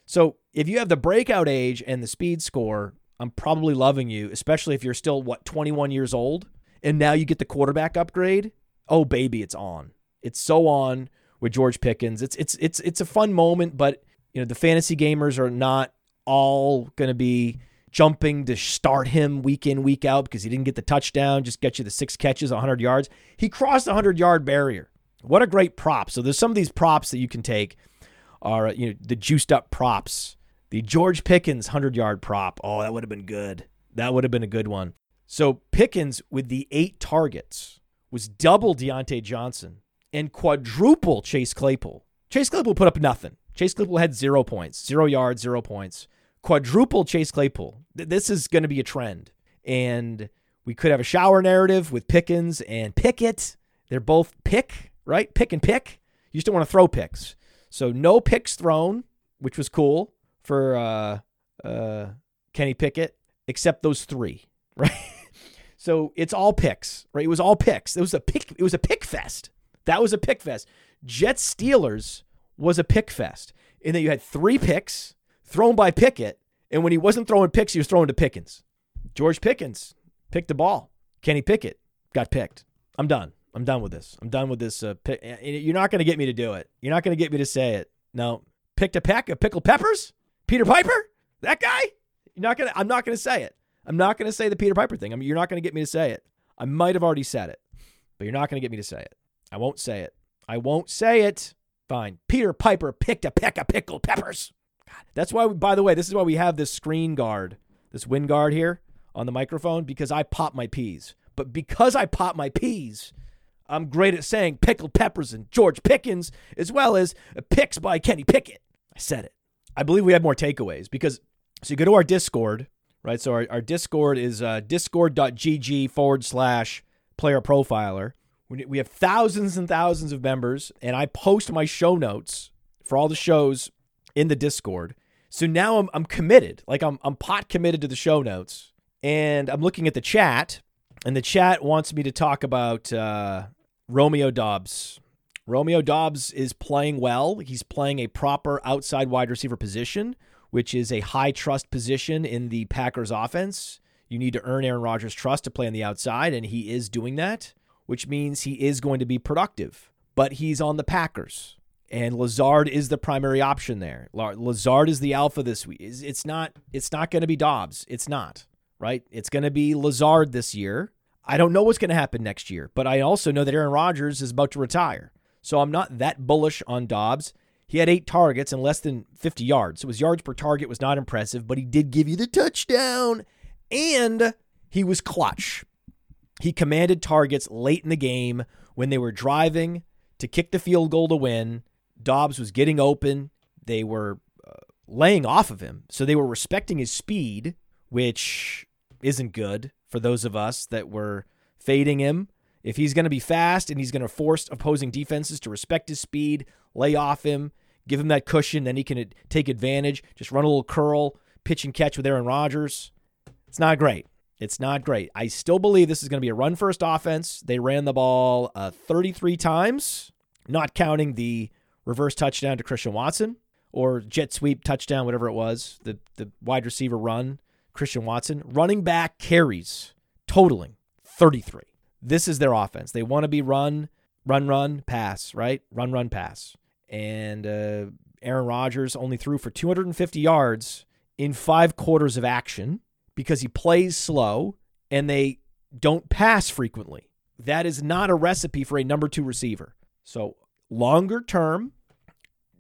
So if you have the breakout age and the speed score, I'm probably loving you, especially if you're still what 21 years old and now you get the quarterback upgrade. Oh baby, it's on. It's so on with George Pickens. It's it's it's it's a fun moment, but you know the fantasy gamers are not all going to be jumping to start him week in week out because he didn't get the touchdown. Just get you the six catches, 100 yards. He crossed the 100 yard barrier. What a great prop! So there's some of these props that you can take are you know the juiced up props. The George Pickens 100 yard prop. Oh, that would have been good. That would have been a good one. So Pickens with the eight targets was double Diontae Johnson and quadruple Chase Claypool. Chase Claypool put up nothing. Chase Claypool had zero points, zero yards, zero points. Quadruple Chase Claypool. This is going to be a trend. And we could have a shower narrative with Pickens and Pickett. They're both pick, right? Pick and pick. You just don't want to throw picks. So no picks thrown, which was cool for uh, uh, Kenny Pickett, except those three, right? so it's all picks, right? It was all picks. It was a pick. It was a pick fest. That was a pick fest. Jets Steelers was a pick fest, in that you had three picks thrown by Pickett, and when he wasn't throwing picks, he was throwing to Pickens. George Pickens picked the ball. Kenny Pickett got picked. I'm done. I'm done with this. I'm done with this. Uh, pick. You're not going to get me to do it. You're not going to get me to say it. No. Picked a peck of pickled peppers? Peter Piper? That guy? You're not gonna. I'm not going to say it. I'm not going to say the Peter Piper thing. I mean, you're not going to get me to say it. I might have already said it, but you're not going to get me to say it. I won't say it. I won't say it. Fine. Peter Piper picked a peck of pickled peppers. God, that's why, we, by the way, this is why we have this screen guard, this wind guard here on the microphone, because I pop my peas. But because I pop my peas, I'm great at saying pickled peppers and George Pickens, as well as picks by Kenny Pickett. I said it. I believe we have more takeaways because, so you go to our Discord, right? So our, our Discord is uh, discord.gg forward slash player profiler. We have thousands and thousands of members, and I post my show notes for all the shows in the Discord. So now I'm, I'm committed. Like I'm, I'm pot committed to the show notes. And I'm looking at the chat, and the chat wants me to talk about uh, Romeo Dobbs. Romeo Dobbs is playing well. He's playing a proper outside wide receiver position, which is a high trust position in the Packers offense. You need to earn Aaron Rodgers' trust to play on the outside, and he is doing that which means he is going to be productive. But he's on the Packers, and Lazard is the primary option there. Lazard is the alpha this week. It's not. It's not going to be Dobbs. It's not right. It's going to be Lazard this year. I don't know what's going to happen next year, but I also know that Aaron Rodgers is about to retire. So I'm not that bullish on Dobbs. He had eight targets and less than 50 yards. So his yards per target was not impressive, but he did give you the touchdown and he was clutch. He commanded targets late in the game when they were driving to kick the field goal to win. Doubs was getting open. They were uh, laying off of him. So they were respecting his speed, which isn't good for those of us that were fading him. If he's going to be fast and he's going to force opposing defenses to respect his speed, lay off him, give him that cushion, then he can take advantage, just run a little curl, pitch and catch with Aaron Rodgers. It's not great. It's not great. I still believe this is going to be a run first offense. They ran the ball uh, 33 times, not counting the reverse touchdown to Christian Watson or jet sweep touchdown, whatever it was, the, the wide receiver run, Christian Watson. Running back carries totaling 33. This is their offense. They want to be run, run, run, pass, right? Run, run, pass. And uh, Aaron Rodgers only threw for 250 yards in five quarters of action because he plays slow and they don't pass frequently. That is not a recipe for a number two receiver. So longer term,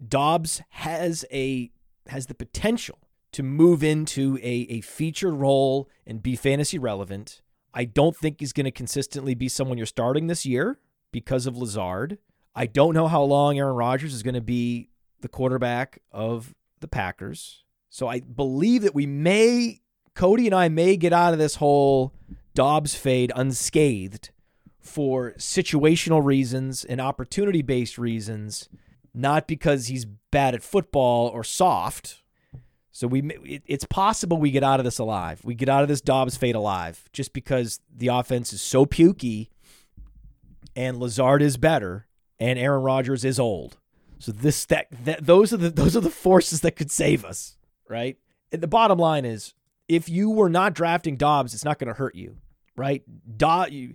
Dobbs has a has the potential to move into a, a featured role and be fantasy relevant. I don't think he's going to consistently be someone you're starting this year because of Lazard. I don't know how long Aaron Rodgers is going to be the quarterback of the Packers. So I believe that we may, Cody and I may get out of this whole Dobbs fade unscathed for situational reasons and opportunity based reasons, not because he's bad at football or soft. So we, it's possible we get out of this alive. We get out of this Dobbs fade alive, just because the offense is so pukey, and Lazard is better, and Aaron Rodgers is old. So this that, that those are the those are the forces that could save us, right? And the bottom line is, if you were not drafting Dobbs, it's not going to hurt you, right? Do,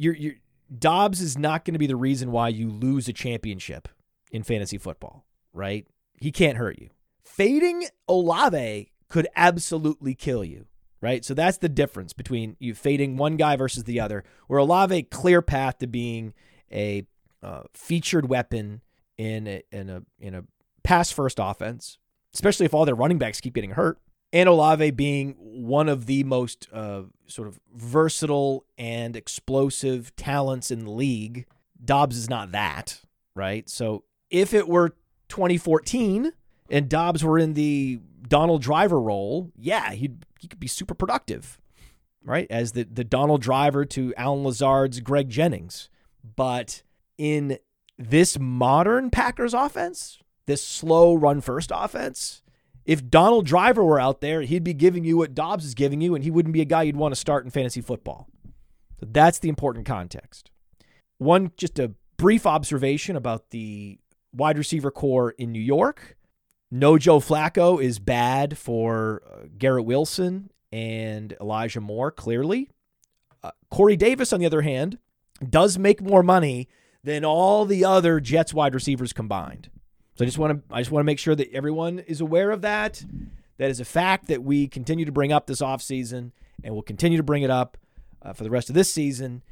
you're, you're, Dobbs is not going to be the reason why you lose a championship in fantasy football, right? He can't hurt you. Fading Olave could absolutely kill you, right? So that's the difference between you fading one guy versus the other. Where Olave clear path to being a uh, featured weapon in a, in a in a pass first offense, especially if all their running backs keep getting hurt. And Olave being one of the most uh, sort of versatile and explosive talents in the league. Dobbs is not that, right? So if it were 2014 and Dobbs were in the Donald Driver role, yeah, he'd he could be super productive, right? As the the Donald Driver to Allen Lazard's Greg Jennings. But in this modern Packers offense, this slow run first offense, if Donald Driver were out there, he'd be giving you what Dobbs is giving you, and he wouldn't be a guy you'd want to start in fantasy football. So that's the important context. One, just a brief observation about the wide receiver corps in New York. No Joe Flacco is bad for uh, Garrett Wilson and Elijah Moore, clearly. Uh, Corey Davis, on the other hand, does make more money than all the other Jets wide receivers combined. So I just want to I just want to make sure that everyone is aware of that. That is a fact that we continue to bring up this offseason and we'll continue to bring it up uh, for the rest of this season.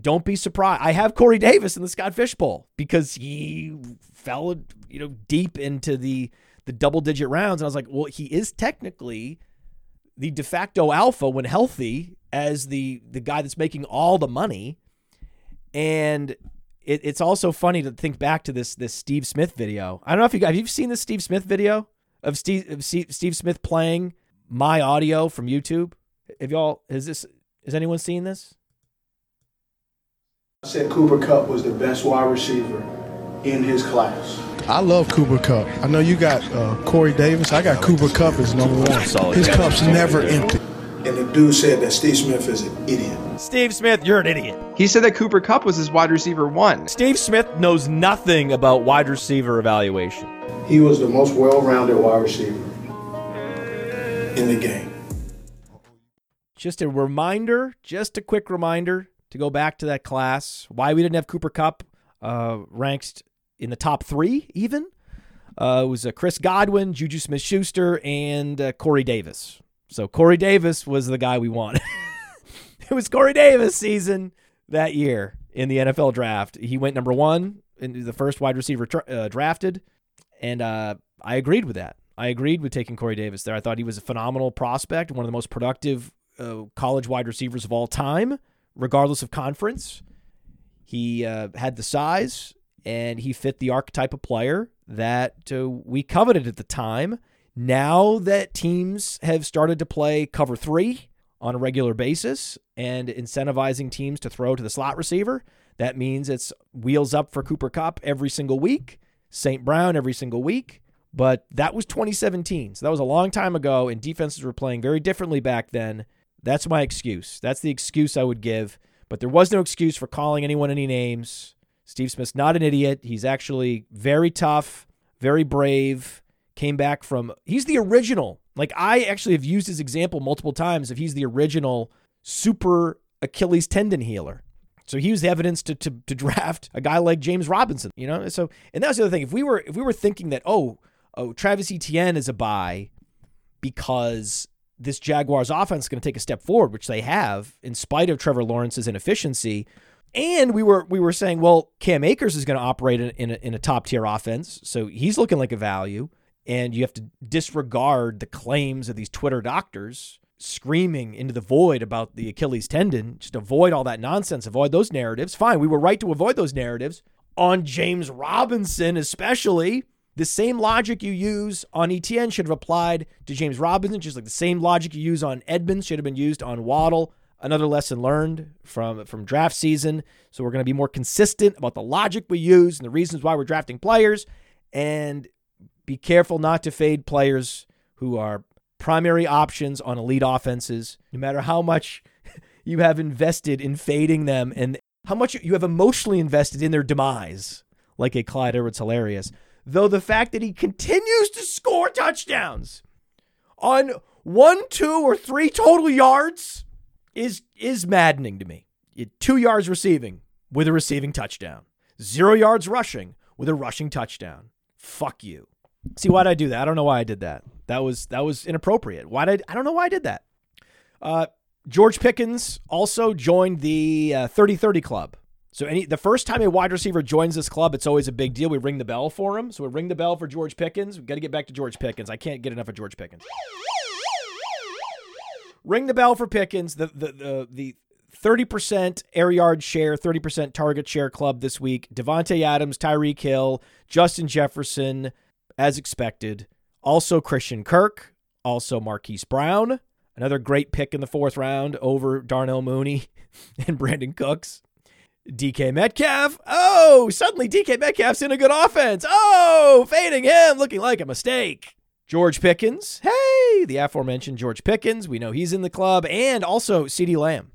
Don't be surprised. I have Corey Davis in the Scott Fish Bowl because he fell, you know, deep into the the double digit rounds, and I was like, well, he is technically the de facto alpha when healthy as the the guy that's making all the money, and it, it's also funny to think back to this this Steve Smith video. I don't know if you guys have you seen this Steve Smith video of Steve of Steve Smith playing my audio from YouTube. Have y'all has this has anyone seen this? I said Cooper Kupp was the best wide receiver in his class. I love Cooper Kupp. I know you got uh, Corey Davis. I got Cooper Kupp as number one. His cup's never empty. And the dude said that Steve Smith is an idiot. Steve Smith, you're an idiot. He said that Cooper Kupp was his wide receiver one. Steve Smith knows nothing about wide receiver evaluation. He was the most well-rounded wide receiver in the game. Just a reminder, just a quick reminder to go back to that class. Why we didn't have Cooper Kupp uh, ranked in the top three, even. Uh, it was uh, Chris Godwin, Juju Smith Schuster, and uh, Corey Davis. So Corey Davis was the guy we wanted. it was Corey Davis season that year in the NFL draft. He went number one in the first wide receiver tra- uh, drafted, and uh, I agreed with that. I agreed with taking Corey Davis there. I thought he was a phenomenal prospect, one of the most productive uh, college wide receivers of all time, regardless of conference. He uh, had the size, and he fit the archetype of player that uh, we coveted at the time. Now that teams have started to play cover three on a regular basis and incentivizing teams to throw to the slot receiver, that means it's wheels up for Cooper Kupp every single week, St. Brown every single week. But that was 2017. So that was a long time ago, and defenses were playing very differently back then. That's my excuse. That's the excuse I would give. But there was no excuse for calling anyone any names. Steve Smith's not an idiot. He's actually very tough, very brave. Came back from, he's the original. Like, I actually have used his example multiple times if he's the original super Achilles tendon healer. So he was the evidence to, to, to draft a guy like James Robinson, you know? So, and that's the other thing. If we were, if we were thinking that, oh, oh, Travis Etienne is a buy because this Jaguars offense is going to take a step forward, which they have in spite of Trevor Lawrence's inefficiency. And we were we were saying, well, Cam Akers is going to operate in, in a, in a top tier offense, so he's looking like a value. And you have to disregard the claims of these Twitter doctors screaming into the void about the Achilles tendon. Just avoid all that nonsense. Avoid those narratives. Fine, we were right to avoid those narratives on James Robinson, especially The same logic you use on Etienne should have applied to James Robinson, just like the same logic you use on Edmonds should have been used on Waddle. Another lesson learned from, from draft season. So we're going to be more consistent about the logic we use and the reasons why we're drafting players. And be careful not to fade players who are primary options on elite offenses, no matter how much you have invested in fading them and how much you have emotionally invested in their demise, like a Clyde Edwards Helaire. Though the fact that he continues to score touchdowns on one, two, or three total yards is is maddening to me. Two yards receiving with a receiving touchdown. Zero yards rushing with a rushing touchdown. Fuck you. See why did I do that? I don't know why I did that. That was that was inappropriate. Why did I don't know why I did that. Uh, George Pickens also joined the uh, 30-30 club. So any the first time a wide receiver joins this club, it's always a big deal. We ring the bell for him. So we ring the bell for George Pickens. We got to get back to George Pickens. I can't get enough of George Pickens. ring the bell for Pickens. The the the the 30% air yard share, 30% target share club this week. Davante Adams, Tyreek Hill, Justin Jefferson, as expected. Also Christian Kirk, also Marquise Brown, another great pick in the fourth round over Darnell Mooney and Brandin Cooks. DK Metcalf. Oh, suddenly DK Metcalf's in a good offense. Oh, fading him, looking like a mistake. George Pickens. Hey, the aforementioned George Pickens. We know he's in the club. And also CeeDee Lamb.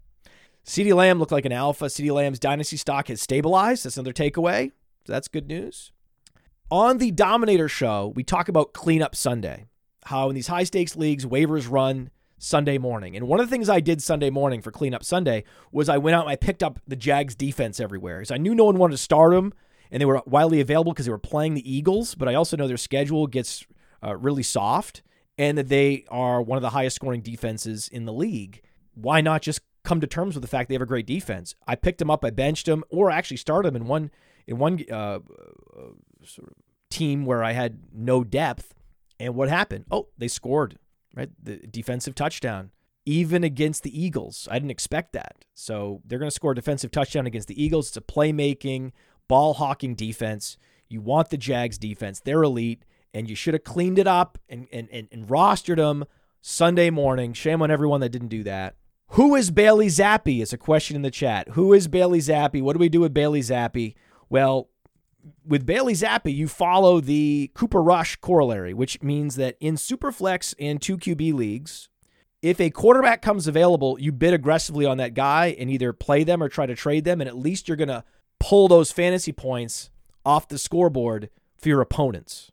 CeeDee Lamb looked like an alpha. CeeDee Lamb's dynasty stock has stabilized. That's another takeaway. So that's good news. On the Dominator show, we talk about Cleanup Sunday, how in these high stakes leagues, waivers run Sunday morning. And one of the things I did Sunday morning for Cleanup Sunday was I went out and I picked up the Jags defense everywhere because I knew no one wanted to start them and they were widely available because they were playing the Eagles, but I also know their schedule gets uh, really soft and that they are one of the highest scoring defenses in the league. Why not just come to terms with the fact they have a great defense? I picked them up, I benched them, or actually started them in one in one uh, sort of team where I had no depth. And what happened? Oh, they scored, right? The defensive touchdown, even against the Eagles. I didn't expect that. So they're going to score a defensive touchdown against the Eagles. It's a playmaking, ball hawking defense. You want the Jags defense. They're elite, and you should have cleaned it up and, and, and, and rostered them Sunday morning. Shame on everyone that didn't do that. Who is Bailey Zappe? Is a question in the chat. Who is Bailey Zappe? What do we do with Bailey Zappe? Well, with Bailey Zappe, you follow the Cooper Rush corollary, which means that in Superflex and 2QB leagues, if a quarterback comes available, you bid aggressively on that guy and either play them or try to trade them, and at least you're going to pull those fantasy points off the scoreboard for your opponents.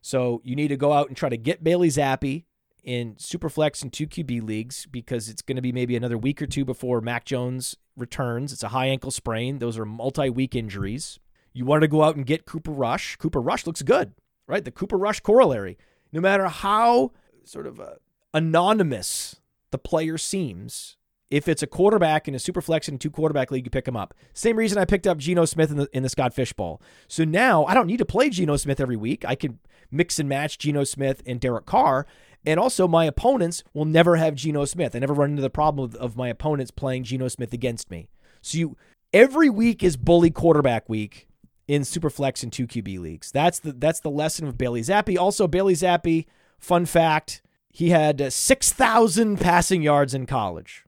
So you need to go out and try to get Bailey Zappe in Superflex and 2QB leagues because it's going to be maybe another week or two before Mac Jones returns. It's a high ankle sprain. Those are multi week injuries. You want to go out and get Cooper Rush. Cooper Rush looks good, right? The Cooper Rush corollary. No matter how sort of uh, anonymous the player seems, if it's a quarterback in a super flex and two quarterback league, you pick him up. Same reason I picked up Geno Smith in the in the Scott Fish Bowl. So now I don't need to play Geno Smith every week. I can mix and match Geno Smith and Derek Carr. And also, my opponents will never have Geno Smith. I never run into the problem of, of my opponents playing Geno Smith against me. So you every week is bully quarterback week in Superflex and two QB leagues. That's the that's the lesson of Bailey Zappe. Also, Bailey Zappe, fun fact, he had uh, six thousand passing yards in college.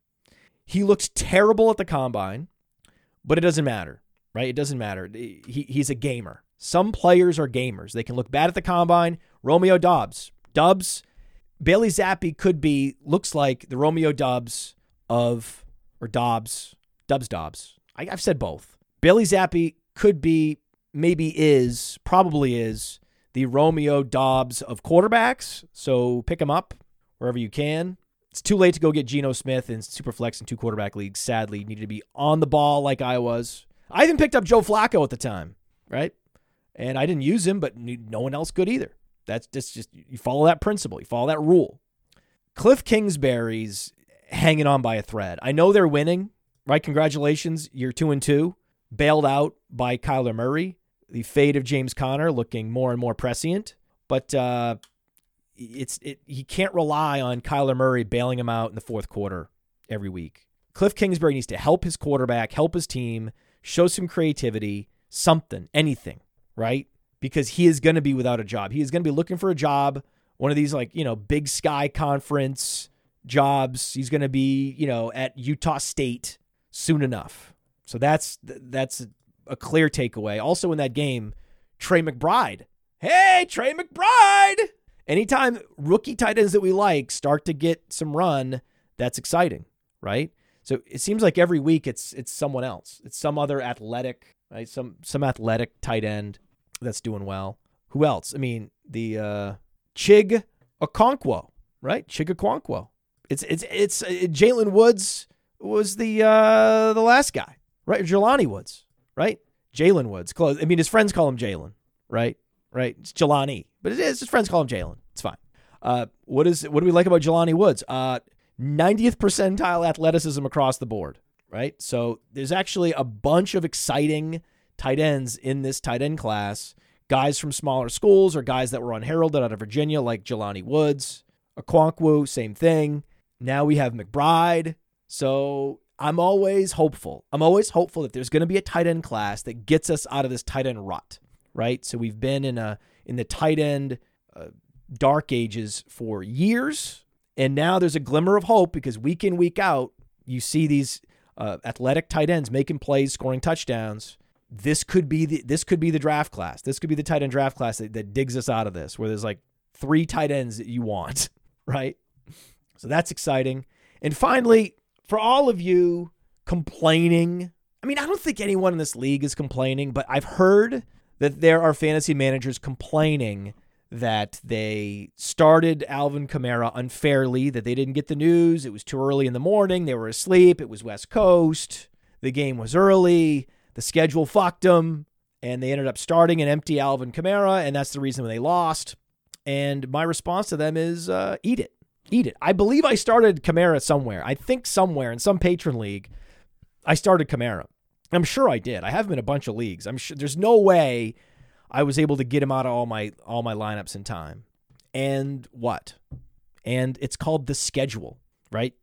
He looked terrible at the combine, but it doesn't matter, right? It doesn't matter. He, he's a gamer. Some players are gamers. They can look bad at the combine. Romeo Doubs, Dubs, Bailey Zappe could be looks like the Romeo Dubs of or Dobbs, Dubs Dobbs. I, I've said both. Bailey Zappe could be maybe is, probably is, the Romeo Doubs of quarterbacks. So pick him up wherever you can. It's too late to go get Geno Smith in Superflex and two quarterback leagues. Sadly, you needed to be on the ball like I was. I even picked up Joe Flacco at the time, right? And I didn't use him, but no one else could either. That's just, just you follow that principle, you follow that rule. Cliff Kingsbury's hanging on by a thread. I know they're winning, right? Congratulations, you're two and two, bailed out by Kyler Murray the fate of James Conner looking more and more prescient. But uh, it's it, he can't rely on Kyler Murray bailing him out in the fourth quarter every week. Cliff Kingsbury needs to help his quarterback, help his team, show some creativity, something, anything, right? because he is going to be without a job. He is going to be looking for a job, one of these like, you know, big sky conference jobs. He's going to be, you know, at Utah State soon enough. So that's that's a clear takeaway. Also in that game, Trey McBride. Hey, Trey McBride. Anytime rookie tight ends that we like start to get some run, that's exciting, right? So it seems like every week it's it's someone else. It's some other athletic, right? Some some athletic tight end that's doing well. Who else? I mean, the uh Chig Okonkwo, right? Chig Okonkwo. It's it's it's uh, Jalen Woods was the uh the last guy, right? Jelani Woods, right? Jalen Woods. Close. I mean, his friends call him Jalen, right? Right? It's Jelani, but it is his friends call him Jalen. It's fine. Uh, what is what do we like about Jelani Woods? Uh, 90th percentile athleticism across the board, right? So there's actually a bunch of exciting tight ends in this tight end class. Guys from smaller schools or guys that were unheralded out of Virginia, like Jelani Woods, Okonkwo, same thing. Now we have McBride. So I'm always hopeful. I'm always hopeful that there's going to be a tight end class that gets us out of this tight end rut, right? So we've been in a in the tight end uh, dark ages for years, and now there's a glimmer of hope because week in week out you see these uh, athletic tight ends making plays, scoring touchdowns. This could be the this could be the draft class. This could be the tight end draft class that, that digs us out of this, where there's like three tight ends that you want, right? So that's exciting. And finally, for all of you complaining, I mean, I don't think anyone in this league is complaining, but I've heard that there are fantasy managers complaining that they started Alvin Kamara unfairly, that they didn't get the news. It was too early in the morning. They were asleep. It was West Coast. The game was early. The schedule fucked them. And they ended up starting an empty Alvin Kamara. And that's the reason they lost. And my response to them is uh, eat it. Eat it. I believe I started Kamara somewhere. I think somewhere in some Patreon league, I started Kamara. I'm sure I did. I have him in a bunch of leagues. I'm sure there's no way I was able to get him out of all my all my lineups in time. And what? And it's called the schedule, right?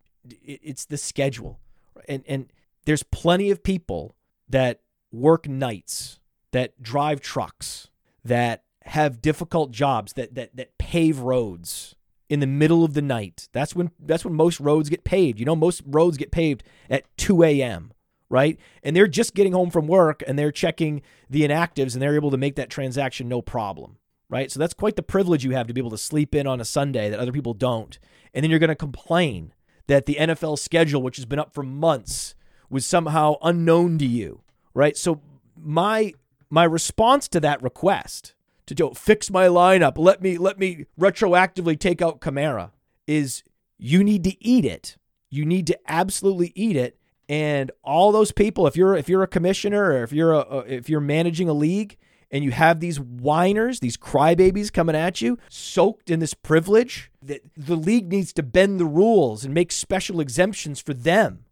It's the schedule. And and there's plenty of people that work nights, that drive trucks, that have difficult jobs, that that that pave roads in the middle of the night. That's when that's when most roads get paved. You know, most roads get paved at 2 a.m right? And they're just getting home from work and they're checking the inactives and they're able to make that transaction no problem, right? So that's quite the privilege you have to be able to sleep in on a Sunday that other people don't. And then you're going to complain that the NFL schedule, which has been up for months, was somehow unknown to you, right? So my my response to that request to do, fix my lineup, let me let me retroactively take out Kamara is you need to eat it. You need to absolutely eat it. And all those people if you're if you're a commissioner or if you're a if you're managing a league and you have these whiners these crybabies coming at you soaked in this privilege that the league needs to bend the rules and make special exemptions for them.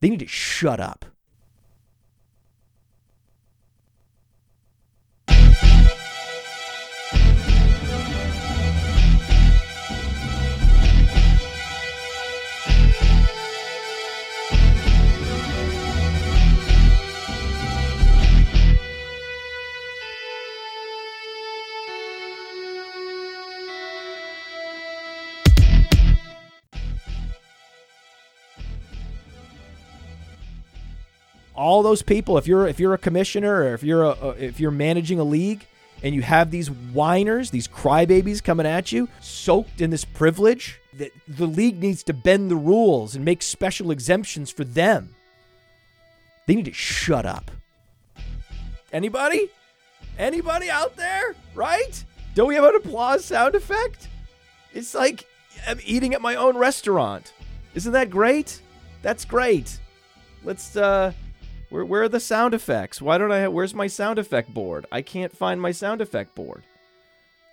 They need to shut up all those people if you're if you're a commissioner or if you're a if you're managing a league and you have these whiners these crybabies coming at you soaked in this privilege that the league needs to bend the rules and make special exemptions for them they need to shut up. Anybody? Anybody out there? Right? Don't we have an applause sound effect? It's like i'm eating at my own restaurant. Isn't that great? That's great. Let's uh where, where are the sound effects? Why don't I have, where's my sound effect board? I can't find my sound effect board.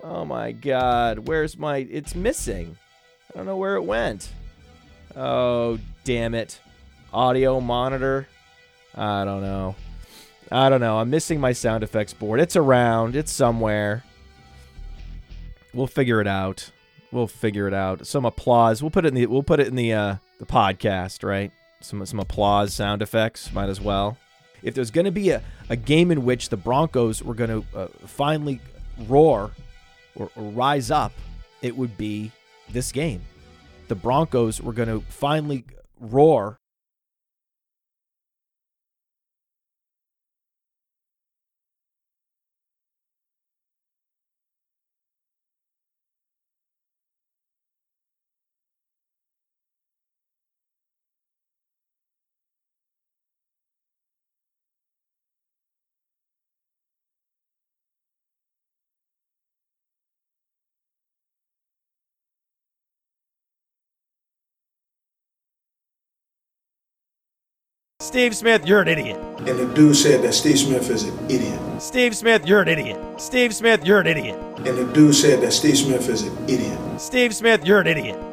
Oh my god, where's my, it's missing. I don't know where it went. Oh, damn it. Audio monitor. I don't know. I don't know. I'm missing my sound effects board. It's around. It's somewhere. We'll figure it out. We'll figure it out. Some applause. We'll put it in the we'll put it in the uh the podcast, right? Some some applause sound effects might as well. if there's going to be a, a game in which the Broncos were going to uh, finally roar or, or rise up, it would be this game. The Broncos were going to finally roar Steve Smith, you're an idiot. And the dude said that Steve Smith is an idiot. Steve Smith, you're an idiot. Steve Smith, you're an idiot. And the dude said that Steve Smith is an idiot. Steve Smith, you're an idiot.